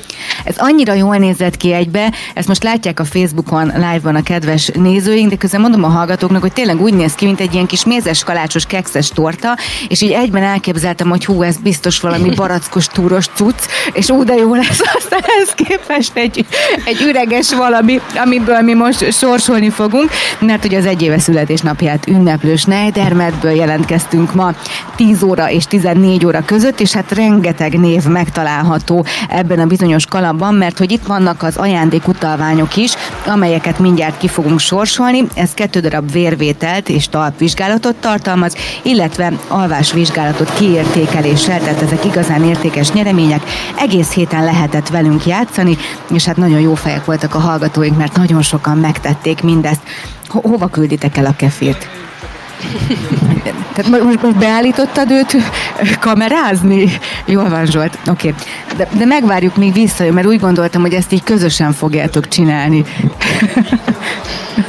ez annyira jól nézett ki egybe, ezt most látják a Facebookon, live-ban a kedves nézőink, de közben mondom a hallgatóknak, hogy tényleg úgy néz ki, mint egy ilyen kis mézes kalácsos kekszes torta, és így egyben elképzeltem, hogy hú, ez biztos valami barackos túros cucc, és úgy de jó lesz, aztán ez képest egy, egy üreges valami, amiből mi most sorsolni fogunk, mert hogy az egy éve születésnapját ünneplő Schneidermetből jelentkeztünk ma 10 óra és 14 óra között, és hát rengeteg név megtalálható ebben a bizonyos kalapban, mert hogy itt vannak az ajándékutalványok is, amelyeket mindjárt ki fogunk sorsolni, ez kettő darab vérvételt és talpvizsgálatot tartalmaz, illetve alvásvizsgálatot kiértékeléssel, tehát ezek igazán értékes nyeremények. Egész héten lehetett velünk játszani, és hát nagyon jó fejek voltak a hallgatóink, mert nagyon sokan megtették mindezt. Ho- hova külditek el a kefírt? Tehát most, most beállítottad őt kamerázni? Jól van, Zsolt. Oké. Okay. De, de megvárjuk, még visszajön, mert úgy gondoltam, hogy ezt így közösen fogjátok csinálni.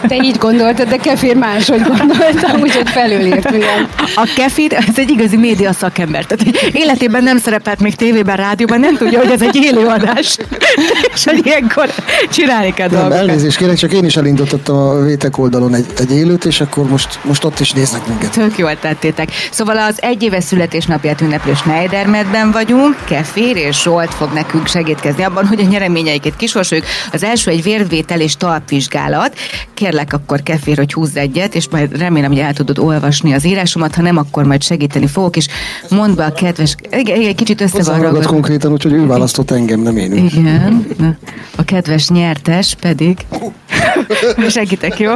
Te így gondoltad, de Kefir máshogy gondoltam, úgyhogy felülírt minden. A Kefir, ez egy igazi média szakember. Tehát életében nem szerepelt még tévében, rádióban, nem tudja, hogy ez egy élőadás. És hogy ilyenkor csinálni kell dolgokat. Elnézést kérek, csak én is elindítottam a Vétek oldalon egy, egy élőt, és akkor most, most ott is néznek minket. Tök jól tettétek. Szóval az egy éves születésnapját ünneplő Schneidermedben vagyunk. Kefir és Zsolt fog nekünk segítkezni abban, hogy a nyereményeiket kisorsoljuk. Az első egy vérvétel és talpvizsgálat. Kérlek kérlek akkor kefér, hogy húzz egyet, és majd remélem, hogy el tudod olvasni az írásomat, ha nem, akkor majd segíteni fogok, és mondd be a kedves, egy kicsit összevarragod. konkrétan, úgyhogy ő választott engem, nem én. Igen, a kedves nyertes pedig, segítek, jó?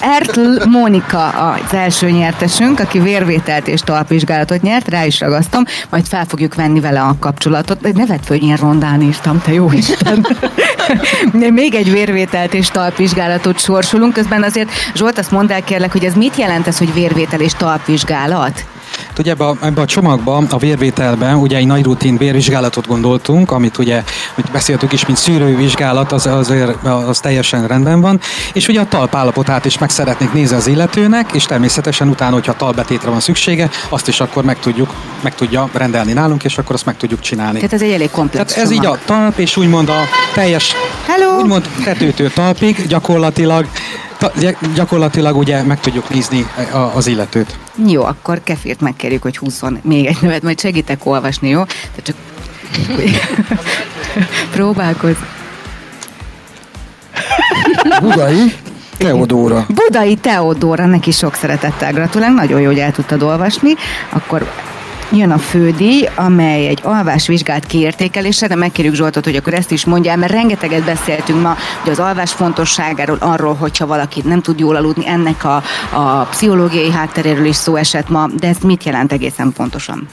Ertl Mónika az első nyertesünk, aki vérvételt és talpvizsgálatot nyert, rá is ragasztom, majd fel fogjuk venni vele a kapcsolatot. Ne vedd föl, hogy ilyen rondán írtam, te jó Isten. Még egy vérvételt és talpvizsgálatot sorsolunk, közben azért Zsolt, azt mondd el kérlek, hogy ez mit jelent ez, hogy vérvétel és talpvizsgálat? Ugye ebbe a, ebbe a csomagba, a vérvételben ugye egy nagy rutin vérvizsgálatot gondoltunk, amit ugye, hogy beszéltük is, mint szűrővizsgálat, az, az, az teljesen rendben van, és ugye a talpállapotát is meg szeretnék nézni az illetőnek, és természetesen utána, hogyha talbetétre van szüksége, azt is akkor meg tudjuk, meg tudja rendelni nálunk, és akkor azt meg tudjuk csinálni. Tehát ez egy elég komplex Tehát ez csomag. így a talp, és úgymond a teljes, Hello. úgymond tetőtől talpig gyakorlatilag gyakorlatilag ugye meg tudjuk nézni az illetőt. Jó, akkor Kefirt megkérjük, hogy húzzon még egy nevet, majd segítek olvasni, jó? De csak próbálkozz. Budai Teodóra. Budai Teodóra, neki sok szeretettel gratulálunk, nagyon jó, hogy el tudtad olvasni. Akkor jön a fődíj, amely egy alvásvizsgált kiértékelése, de megkérjük Zsoltot, hogy akkor ezt is mondja, mert rengeteget beszéltünk ma hogy az alvás fontosságáról, arról, hogyha valaki nem tud jól aludni, ennek a, a pszichológiai hátteréről is szó esett ma, de ez mit jelent egészen pontosan?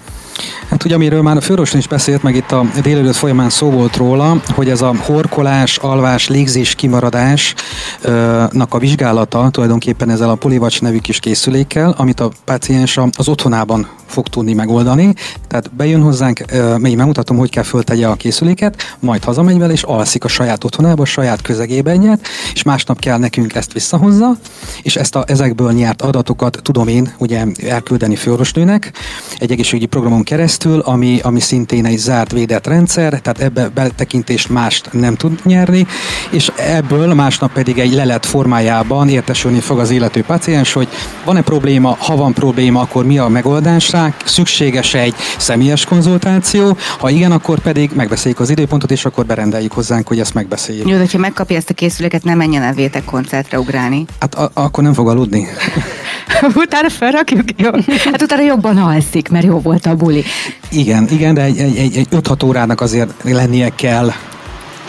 Hát ugye, amiről már a főorvosnő is beszélt, meg itt a délelőtt folyamán szó volt róla, hogy ez a horkolás, alvás, légzés, kimaradásnak a vizsgálata tulajdonképpen ezzel a polivacs nevű kis készülékkel, amit a páciens az otthonában fog tudni megoldani. Tehát bejön hozzánk, még megmutatom, hogy kell föltegye a készüléket, majd hazamegy vele, és alszik a saját otthonába, a saját közegében egyet, és másnap kell nekünk ezt visszahozza, és ezt a, ezekből nyert adatokat tudom én ugye elküldeni főorvosnőnek egy egészségügyi programon keresztül, ami, ami szintén egy zárt védett rendszer, tehát ebbe betekintést mást nem tud nyerni, és ebből másnap pedig egy lelet formájában értesülni fog az illető paciens, hogy van-e probléma, ha van probléma, akkor mi a megoldás rá, szükséges egy személyes konzultáció, ha igen, akkor pedig megbeszéljük az időpontot, és akkor berendeljük hozzánk, hogy ezt megbeszéljük. Jó, de ha megkapja ezt a készüléket, nem menjen el vétek koncertre ugrálni. Hát a- akkor nem fog aludni. utána felrakjuk, jó? Hát utána jobban alszik, mert jó volt a buli. Igen, igen, de egy, egy, egy, egy 5-6 órának azért lennie kell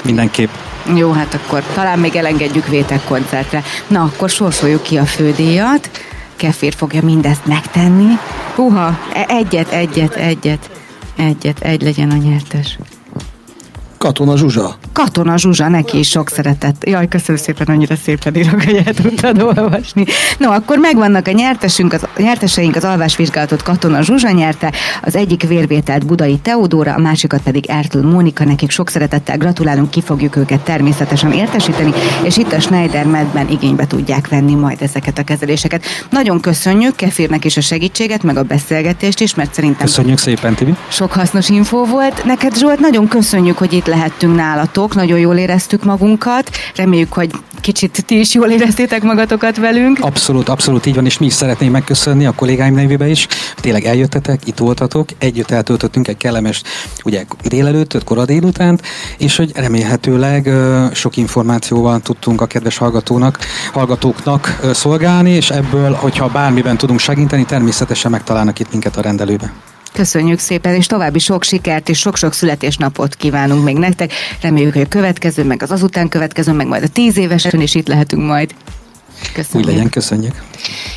mindenképp. Jó, hát akkor talán még elengedjük vétek koncertre. Na, akkor sorsoljuk ki a fődíjat. Kefir fogja mindezt megtenni. Puha, e- egyet, egyet, egyet, egyet, egy legyen a nyertes. Katona Zsuzsa. Katona Zsuzsa, neki is sok szeretet. Jaj, köszönöm szépen, annyira szépen írok, hogy el tudtad olvasni. No, akkor megvannak a nyertesünk, az, a nyerteseink, az alvásvizsgálatot Katona Zsuzsa nyerte, az egyik vérvételt Budai Teodóra, a másikat pedig Ertl Mónika, nekik sok szeretettel gratulálunk, ki fogjuk őket természetesen értesíteni, és itt a Schneider Medben igénybe tudják venni majd ezeket a kezeléseket. Nagyon köszönjük Kefirnek is a segítséget, meg a beszélgetést is, mert szerintem Köszönjük szépen, Tibi. sok hasznos info volt. Neked Zsolt, nagyon köszönjük, hogy itt lehettünk nálatok, nagyon jól éreztük magunkat. Reméljük, hogy kicsit ti is jól éreztétek magatokat velünk. Abszolút, abszolút így van, és mi is szeretnénk megköszönni a kollégáim nevében is. Tényleg eljöttetek, itt voltatok, együtt eltöltöttünk egy kellemes ugye, délelőtt, kora délutánt, és hogy remélhetőleg sok információval tudtunk a kedves hallgatónak, hallgatóknak szolgálni, és ebből, hogyha bármiben tudunk segíteni, természetesen megtalálnak itt minket a rendelőbe. Köszönjük szépen, és további sok sikert és sok-sok születésnapot kívánunk még nektek. Reméljük, hogy a következő, meg az azután következő, meg majd a tíz évesen is itt lehetünk majd. Köszönjük. Úgy legyen, köszönjük.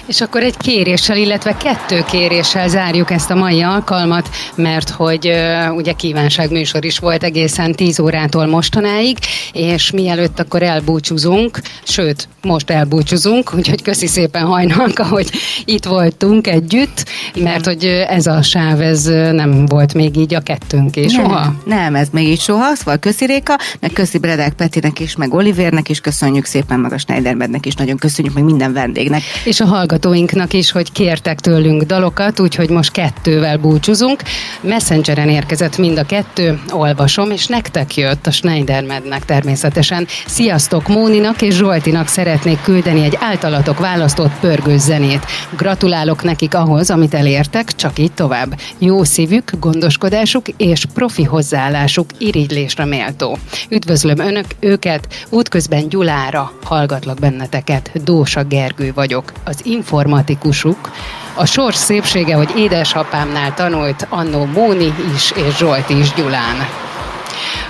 És akkor egy kéréssel, illetve kettő kéréssel zárjuk ezt a mai alkalmat, mert hogy uh, ugye kívánságműsor is volt egészen 10 órától mostanáig, és mielőtt akkor elbúcsúzunk, sőt, most elbúcsúzunk, úgyhogy köszi szépen hajnalka, hogy itt voltunk együtt, mert hogy ez a sáv, ez nem volt még így a kettőnk és soha. Nem, nem, ez még így soha, szóval köszi Réka, meg köszi Bredek Petinek is, meg Olivérnek is, köszönjük szépen, meg a Schneidermednek is, nagyon köszönjük, meg minden vendégnek. És a hallgatók hallgatóinknak is, hogy kértek tőlünk dalokat, úgyhogy most kettővel búcsúzunk. Messengeren érkezett mind a kettő, olvasom, és nektek jött a Schneidermednek természetesen. Sziasztok, Móninak és Zsoltinak szeretnék küldeni egy általatok választott pörgős zenét. Gratulálok nekik ahhoz, amit elértek, csak így tovább. Jó szívük, gondoskodásuk és profi hozzáállásuk irigylésre méltó. Üdvözlöm önök, őket, útközben Gyulára hallgatlak benneteket. Dósa Gergő vagyok, az informatikusuk. A sors szépsége, hogy édesapámnál tanult annó Móni is és Zsolt is Gyulán.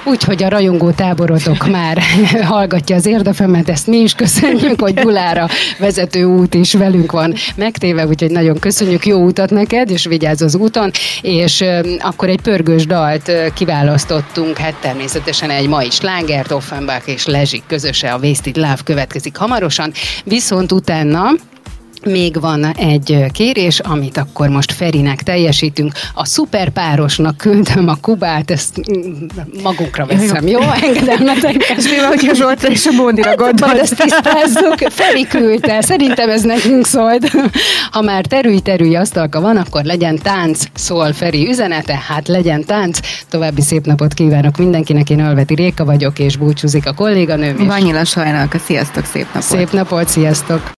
Úgyhogy a rajongó táborotok már hallgatja az érdefemet, ezt mi is köszönjük, hogy Gyulára vezető út is velünk van megtéve, úgyhogy nagyon köszönjük, jó utat neked, és vigyázz az úton, és akkor egy pörgős dalt kiválasztottunk, hát természetesen egy mai slágert, Offenbach és Lezsik közöse, a Wasted Love következik hamarosan, viszont utána még van egy kérés, amit akkor most Ferinek teljesítünk. A szuperpárosnak küldöm a Kubát, ezt magunkra veszem, jó? Engedem nektek. És mi van, hogyha Zsoltra és a Mónira gondolt? ezt tisztázzuk. Feri küldte. Szerintem ez nekünk szólt. Ha már terülj-terülj asztalka van, akkor legyen tánc, szól Feri üzenete, hát legyen tánc. További szép napot kívánok mindenkinek, én Alveti Réka vagyok, és búcsúzik a kolléganőm. Vanyila sajnálka, sziasztok, szép napot. Szép napot, sziasztok.